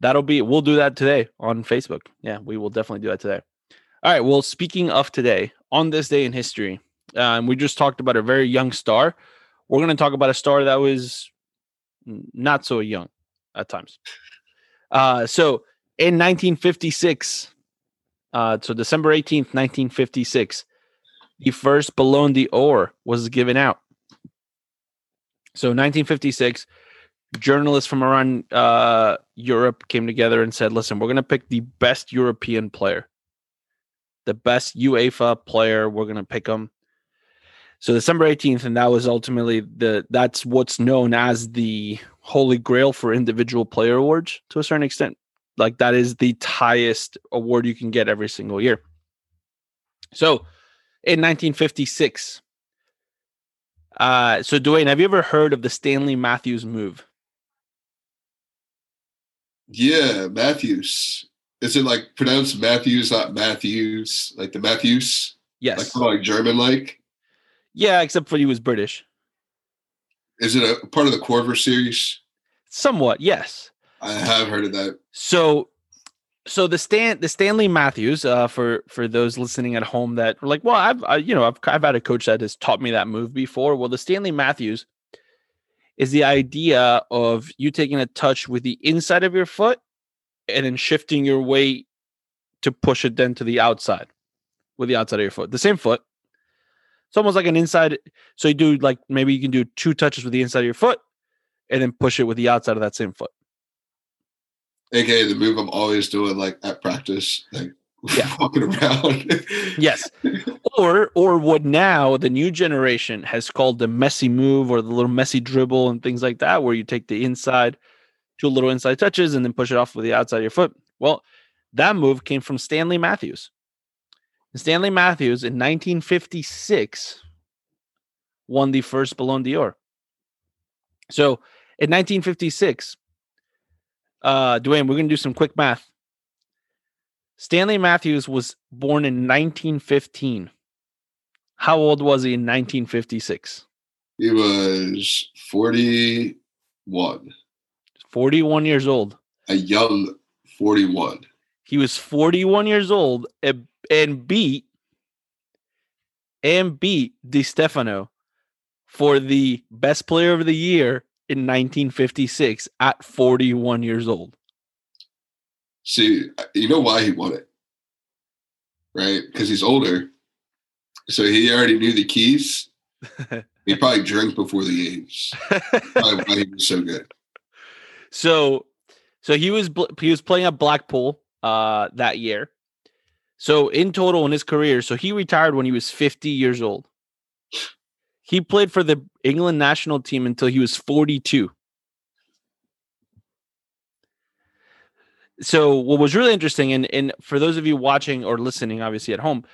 that'll be we'll do that today on Facebook. Yeah, we will definitely do that today. All right. Well, speaking of today, on this day in history, um, we just talked about a very young star. We're going to talk about a star that was not so young at times. Uh, so in 1956, uh, so December 18th, 1956, the first Ballon d'Or was given out. So 1956, journalists from around uh, Europe came together and said, listen, we're going to pick the best European player, the best UEFA player. We're going to pick them. So December 18th, and that was ultimately the that's what's known as the holy grail for individual player awards to a certain extent. Like that is the highest award you can get every single year. So in 1956, uh, so Dwayne, have you ever heard of the Stanley Matthews move? Yeah, Matthews. Is it like pronounced Matthews, not Matthews, like the Matthews? Yes. Like, like German like? Yeah, except for he was British. Is it a part of the Coerver series? Somewhat, yes. I have heard of that. So so the Stan the Stanley Matthews uh, for for those listening at home that are like, well, I've I, you know I've I've had a coach that has taught me that move before. Well, the Stanley Matthews is the idea of you taking a touch with the inside of your foot and then shifting your weight to push it then to the outside with the outside of your foot, the same foot. It's almost like an inside. So you do like maybe you can do two touches with the inside of your foot and then push it with the outside of that same foot. AKA the move I'm always doing like at practice, like *laughs* yeah. walking around. yes. Or or what now the new generation has called the Messi move or the little Messi dribble and things like that, where you take the inside, two little inside touches, and then push it off with the outside of your foot. Well, that move came from Stanley Matthews. Stanley Matthews in 1956 won the first Ballon d'Or. So in 1956, uh, Dwayne, we're going to do some quick math. Stanley Matthews was born in 1915. How old was he in 1956? He was 41. 41 years old. A young 41. He was 41 years old and, and beat and beat Di Stefano for the best player of the year in 1956 at 41 years old. See, you know why he won it, right? Because he's older, so he already knew the keys. *laughs* he probably drank before the games. probably why he was so good. So, so he was he was playing at Blackpool uh, that year. So in total in his career, so he retired when he was 50 years old. He played for the England national team until he was 42. So what was really interesting, and, and for those of you watching or listening, obviously at home,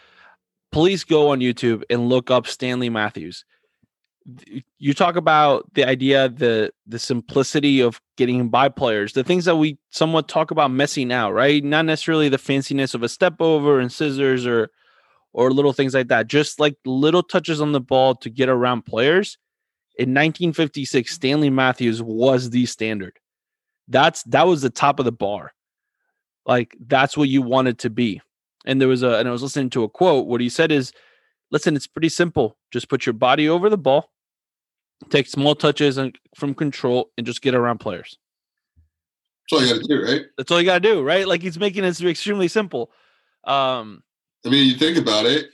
please go on YouTube and look up Stanley Matthews. You talk about the idea, the the simplicity of getting by players, the things that we somewhat talk about Messi now, right? Not necessarily the fanciness of a step over and scissors or or little things like that. Just like little touches on the ball to get around players. In 1956, Stanley Matthews was the standard. That's that was the top of the bar. Like that's what you wanted to be. And there was a and I was listening to a quote. What he said is, listen, it's pretty simple. Just put your body over the ball, take small touches and from control, and just get around players. That's all you gotta do, right? That's all you gotta do, right? Like he's making it extremely simple. Um, I mean, you think about it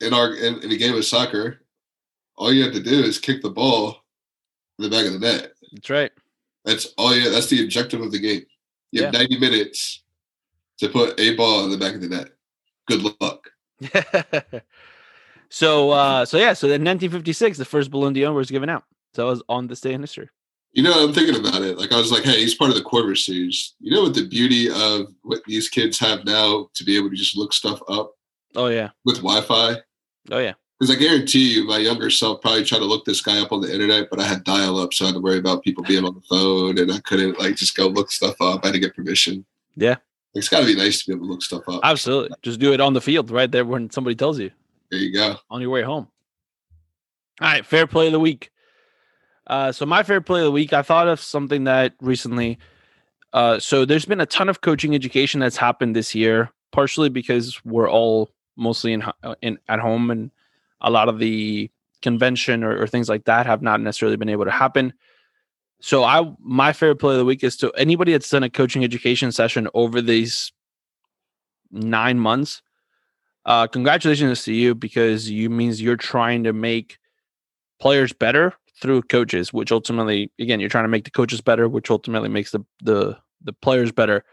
in our in, in a game of soccer, all you have to do is kick the ball in the back of the net. That's right. That's all you. That's the objective of the game. You have yeah. 90 minutes to put a ball in the back of the net. Good luck. *laughs* so, uh, so yeah, so in 1956, the first Ballon d'Or was given out. So it was on this day in history. You know, I'm thinking about it. Like I was like, hey, he's part of the Coerver series. You know what the beauty of what these kids have now to be able to just look stuff up? Oh yeah. With Wi-Fi. Oh yeah. Because I guarantee you, my younger self probably tried to look this guy up on the internet, but I had dial up, so I had to worry about people being on the phone, and I couldn't like just go look stuff up. I had to get permission. Yeah. It's got to be nice to be able to look stuff up. Absolutely. Just do it on the field right there when somebody tells you. There you go. On your way home. All right, fair play of the week. Uh, so my fair play of the week, I thought of something that recently. Uh, so there's been a ton of coaching education that's happened this year, partially because we're all mostly in, uh, in at home, and a lot of the convention or, or things like that have not necessarily been able to happen. So I my fair play of the week is to anybody that's done a coaching education session over these nine months. Uh, congratulations to you because you means you're trying to make players better through coaches, which ultimately, again, you're trying to make the coaches better, which ultimately makes the the the players better.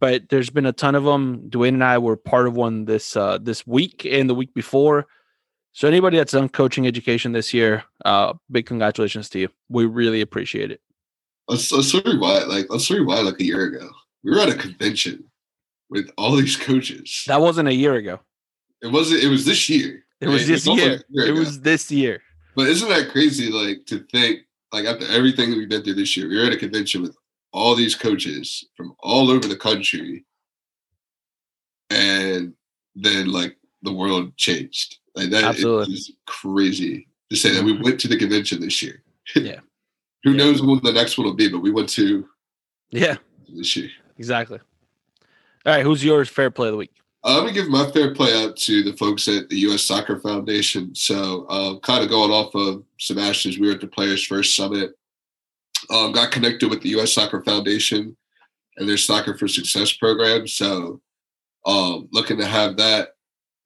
But there's been a ton of them. Dwayne and I were part of one this uh, this week and the week before. So anybody that's done coaching education this year, uh, big congratulations to you. We really appreciate it. Let's let's rewind like let's rewind like a year ago. We were at a convention with all these coaches. That wasn't a year ago. It wasn't. It was this year. It was this it was year. year it was this year. But isn't that crazy? Like to think, like after everything that we've been through this year, we were at a convention with all these coaches from all over the country, and then like the world changed. Like that Absolutely. is crazy to say that we went to the convention this year. *laughs* Yeah. Who yeah. knows when the next one will be? But we went to yeah this year. Exactly. All right, who's yours fair play of the week? Uh, I'm gonna give my fair play out to the folks at the U.S. Soccer Foundation. So, uh, kind of going off of Sebastian's, we were at the Players First Summit. Um, got connected with the U.S. Soccer Foundation and their Soccer for Success program. So, um, looking to have that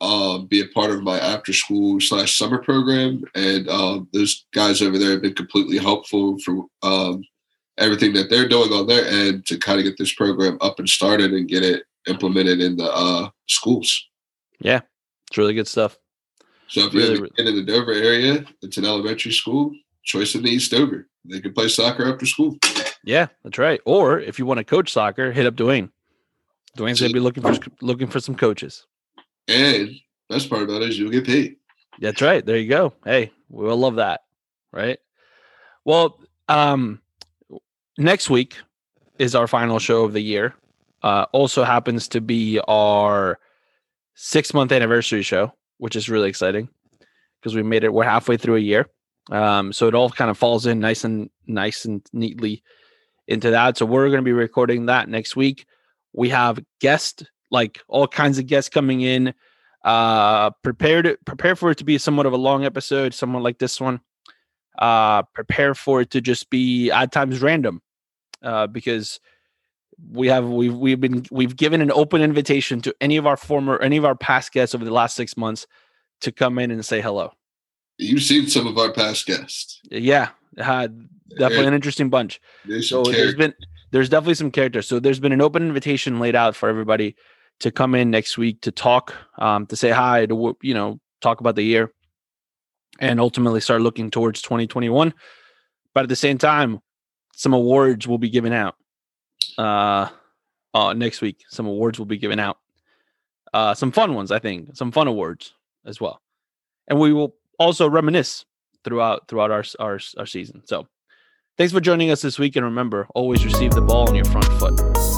um, be a part of my after school slash summer program. And um, those guys over there have been completely helpful for um, everything that they're doing on their end to kind of get this program up and started and get it implemented in the uh, schools. Yeah, it's really good stuff. So if really, you're in the Dover area, it's an elementary school. Choice the East Dover. They can play soccer after school. Yeah, that's right. Or if you want to coach soccer, hit up Dwayne. Dwayne's gonna be looking for looking for some coaches. And best part about it is you'll get paid. That's right. There you go. Hey, we'll love that. Right. Well, um, next week is our final show of the year. Uh, also happens to be our six month anniversary show, which is really exciting because we made it. We're halfway through a year, um, so it all kind of falls in nice and nice and neatly into that. So we're going to be recording that next week. We have guests like all kinds of guests coming in. Uh, prepared prepare for it to be somewhat of a long episode, somewhat like this one. Uh, prepare for it to just be at times random, uh, because we have we've we've been we've given an open invitation to any of our former any of our past guests over the last six months to come in and say hello. You've seen some of our past guests. Yeah, uh, definitely an interesting bunch. There's so there's been there's definitely some characters. So there's been an open invitation laid out for everybody to come in next week to talk, um, to say hi, to you know, talk about the year, and ultimately start looking towards 2021. But at the same time, some awards will be given out. Uh, uh, next week, some awards will be given out. Uh, some fun ones, I think, some fun awards as well, and we will also reminisce throughout throughout our our, our season. So, thanks for joining us this week, and remember, always receive the ball on your front foot.